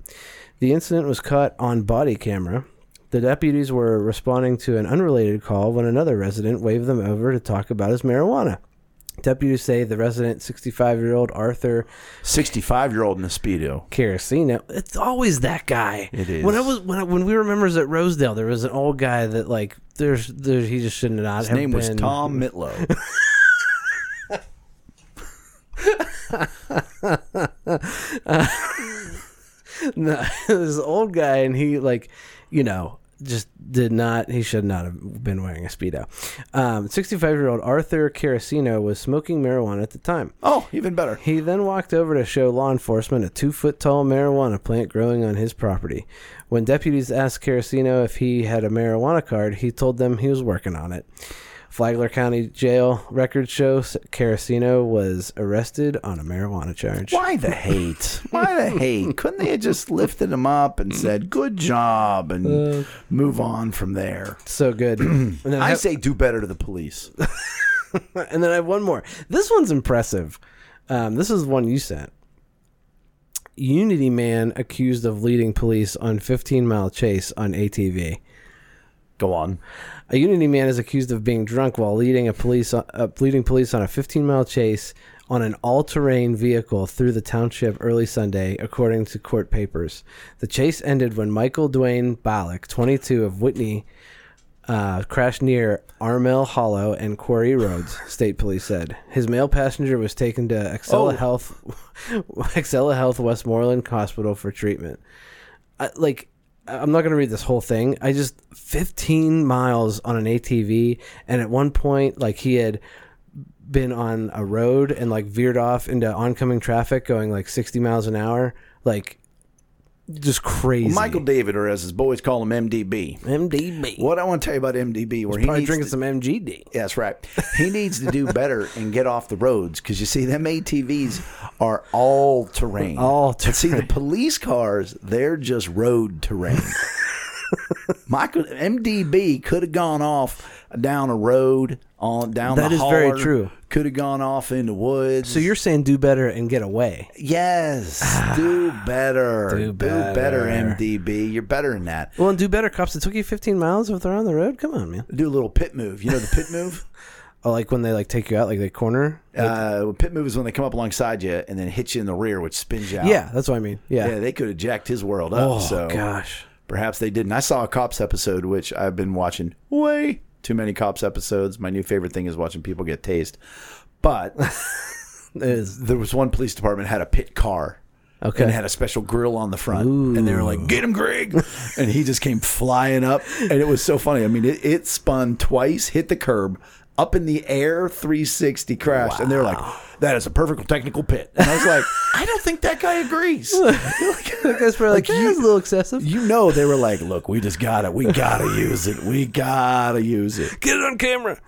The incident was caught on body camera. The deputies were responding to an unrelated call when another resident waved them over to talk about his marijuana. Deputies say the resident, 65 year old Arthur 65 year old in a Speedo. Caracino. It's always that guy. It is. When I was when I, when we were members at Rosedale, there was an old guy that like there's there he just shouldn't have not His have name was Tom Mitlow. no, this old guy, and he like, you know, just did not. He should not have been wearing a speedo. Um, Sixty-five-year-old Arthur Caracino was smoking marijuana at the time. oh, even better. He then walked over to show law enforcement a two-foot-tall marijuana plant growing on his property. When deputies asked Caracino if he had a marijuana card, he told them he was working on it. Flagler County Jail records show Caracino was arrested on a marijuana charge. Why the hate? Why the hate? Couldn't they have just lifted him up and said, good job, and move on from there? So good. and, then I I have, say do better to the police. and then I have one more. This one's impressive. Um, this is one you sent. Unity man accused of leading police on 15 mile chase on ATV. Go on. A Unity man is accused of being drunk while leading a police uh, leading police on a 15 mile chase on an all-terrain vehicle through the township early Sunday, according to court papers. The chase ended when Michael Dwayne Ballack, 22 of Whitney, uh, crashed near Armel Hollow and Quarry Roads. State police said his male passenger was taken to Excela Oh. Health, Excela Health Westmoreland Hospital for treatment. I, like I'm not going to read this whole thing. I just 15 miles on an ATV, and at one point, like he had been on a road and like veered off into oncoming traffic, going like 60 miles an hour, like just crazy. Michael David, or as his boys call him, MDB. MDB. What I want to tell you about MDB, where he Probably needs drinking to- some MGD. Yeah, that's right. He needs to do better and get off the roads because you see, them ATVs are all terrain. All But see, the police cars, they're just road terrain. Michael MDB could have gone off down a road on down That the is very true. Could have gone off in the woods. So you're saying do better and get away? yes, do better, Do better, better. MDB. You're better than that. Well, and do better, cops. It took you 15 miles if they're on the road. Come on, man. Do a little pit move. You know the pit move. Oh, like when they like take you out, like they corner. Uh, pit move is when they come up alongside you and then hit you in the rear, which spins you out. Yeah, that's what I mean. Yeah. Yeah, they could have jacked his world up. oh so gosh. Perhaps they didn't. I saw a cops episode, which I've been watching way too many cops episodes. My new favorite thing is watching people get tased. But there was one police department had a pit car. okay. And it had a special grill on the front, and they were like, "Get him, Greg!" and he just came flying up, and it was so funny. I mean, it, it spun twice, hit the curb, up in the air, 360 crashed, and they're like, "That is a perfect technical pit." And I was like, "I don't think that guy agrees." that guy's probably like, Like, "Eh, you- a little excessive. you know they were like, look, we just got it. we gotta use it, we gotta use it. Get it on camera.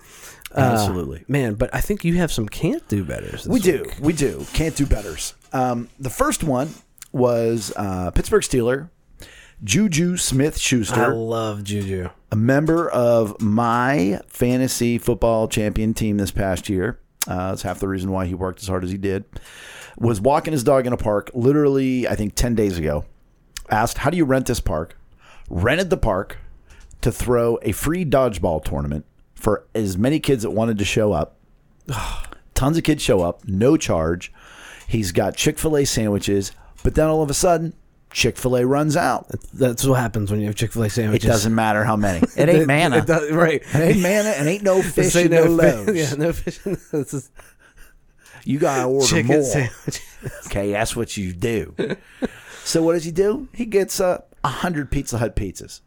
Absolutely, Man, but I think you have some can't do betters. we do, we do. Can't do betters. Um, the first one was uh, Pittsburgh Steeler, Juju Smith Schuster. I love Juju. a member of my fantasy football champion team this past year. Uh, that's half the reason why he worked as hard as he did. Was walking his dog in a park literally, I think, 10 days ago. Asked, How do you rent this park? Rented the park to throw a free dodgeball tournament for as many kids that wanted to show up. Tons of kids show up, no charge. He's got Chick fil A sandwiches, but then all of a sudden, Chick fil A runs out. That's what happens when you have Chick Fil A sandwiches. It doesn't matter how many. It ain't manna. It does- right? It ain't manna and ain't no fish and no, fi- loaves. Yeah, no fish. This is You gotta order chicken more. sandwich. Okay, that's what you do. so what does he do? He gets uh, a hundred Pizza Hut pizzas,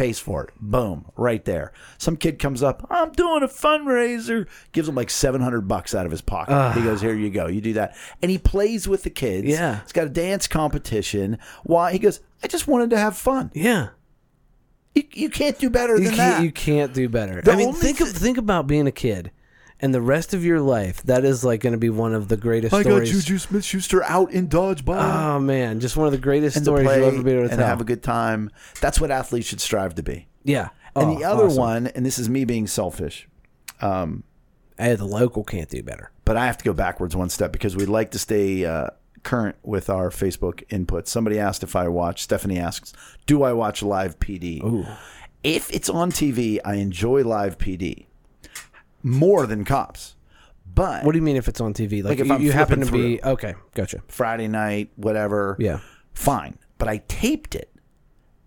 pays for it. Boom, right there. Some kid comes up, I'm doing a fundraiser, gives him like 700 bucks out of his pocket. he goes, Here you go, you do that. And he plays with the kids. Yeah. It's got a dance competition. Why? He goes, I just wanted to have fun. Yeah. You, you can't do better You than can't, that. you can't do better. The I mean, think of, think about being a kid and the rest of your life. That is like going to be one of the greatest I stories. Smith Schuster out in dodgeball. Oh man, just one of the greatest and to stories you'll ever be able to and tell. have a good time. That's what athletes should strive to be. yeah. And Oh, the other awesome. one, and this is me being selfish, hey, the local can't do better. but I have to go backwards one step because we'd like to stay uh, current with our Facebook input. Somebody asked if I watch. Stephanie asks, "Do I watch live PD?" If it's on TV, I enjoy live PD more than cops. But What do you mean if it's on TV? Like, Like if you, I'm you happen to be okay. Gotcha. Friday night, whatever. Yeah. Fine. But I taped it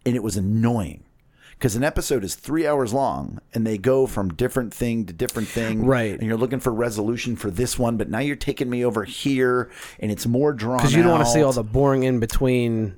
and it was annoying because an episode is three hours long and they go from different thing to different thing. Right. And you're looking for resolution for this one, but now you're taking me over here and it's more drawn Because you don't want to see all the boring in between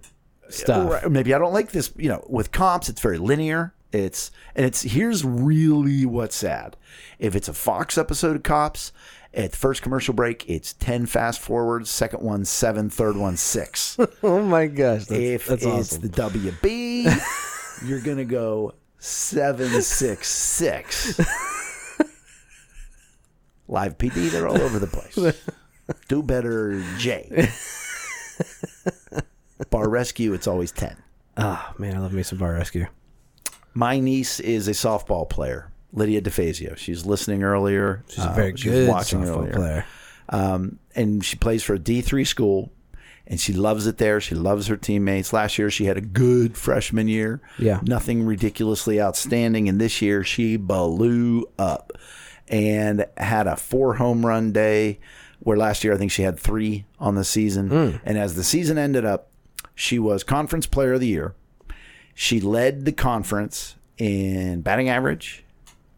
stuff. Right. Maybe I don't like this. You know, with cops, it's very linear. It's and it's here's really what's sad. If it's a Fox episode of Cops, at the first commercial break, it's ten fast forwards. Second one seven. Third one six. Oh my gosh, that's, if that's it's awesome. the WB, you're gonna go seven six six. Live PD, they're all over the place. Do better, J. Bar Rescue, it's always ten. Oh man, I love me some bar rescue. My niece is a softball player, Lydia DeFazio. She's listening earlier. She's a Uh, very was good watching softball earlier. player. Um, and she plays for a D3 school, and she loves it there. She loves her teammates. Last year, she had a good freshman year. Yeah. Nothing ridiculously outstanding. And this year, she blew up and had a four home run day, where last year, I think she had three on the season. Hmm. And as the season ended up, she was conference player of the year. She led the conference in batting average,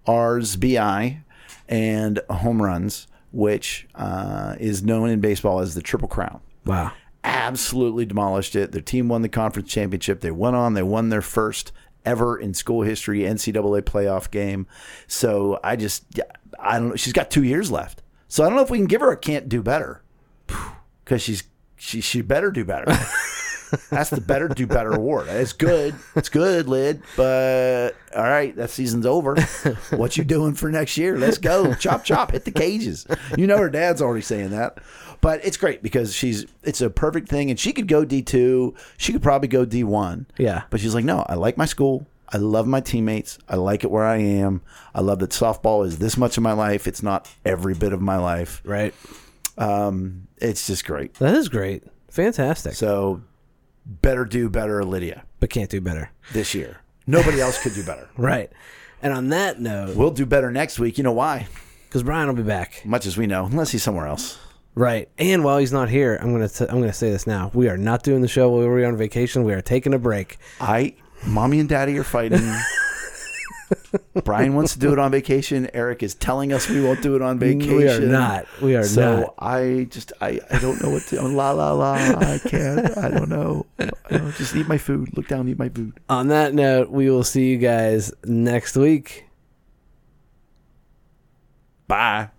RBIs, and home runs, which uh, is known in baseball as the Triple Crown. Wow. Absolutely demolished it. Their team won the conference championship. They went on. They won their first ever in school history NCAA playoff game. So I just, I don't know. She's got two years left. So I don't know if we can give her a can't do better because she's she she better do better. That's the better do better award. It's good. It's good, Lid. But all right, that season's over. What you doing for next year? Let's go. Chop chop. Hit the cages. You know her dad's already saying that. But it's great because she's it's a perfect thing and she could go D two. She could probably go D one. Yeah. But she's like, no, I like my school. I love my teammates. I like it where I am. I love that softball is this much of my life. It's not every bit of my life. Right. Um, it's just great. That is great. Fantastic. So better do better, Lydia, but can't do better. this year. Nobody else could do better. Right. And on that note, We'll do better next week. You know why? because Brian will be back. Much as we know, unless he's somewhere else. Right. And while he's not here, I'm gonna t- I'm gonna say this now. We are not doing the show while we're on vacation. We are taking a break. I, mommy and daddy are fighting. Brian wants to do it on vacation. Eric is telling us we won't do it on vacation. We are not. We are so not. So I just I, I don't know what to oh, la la la I can't I don't know I don't, just eat my food look down eat my food On that note, we will see you guys next week. bye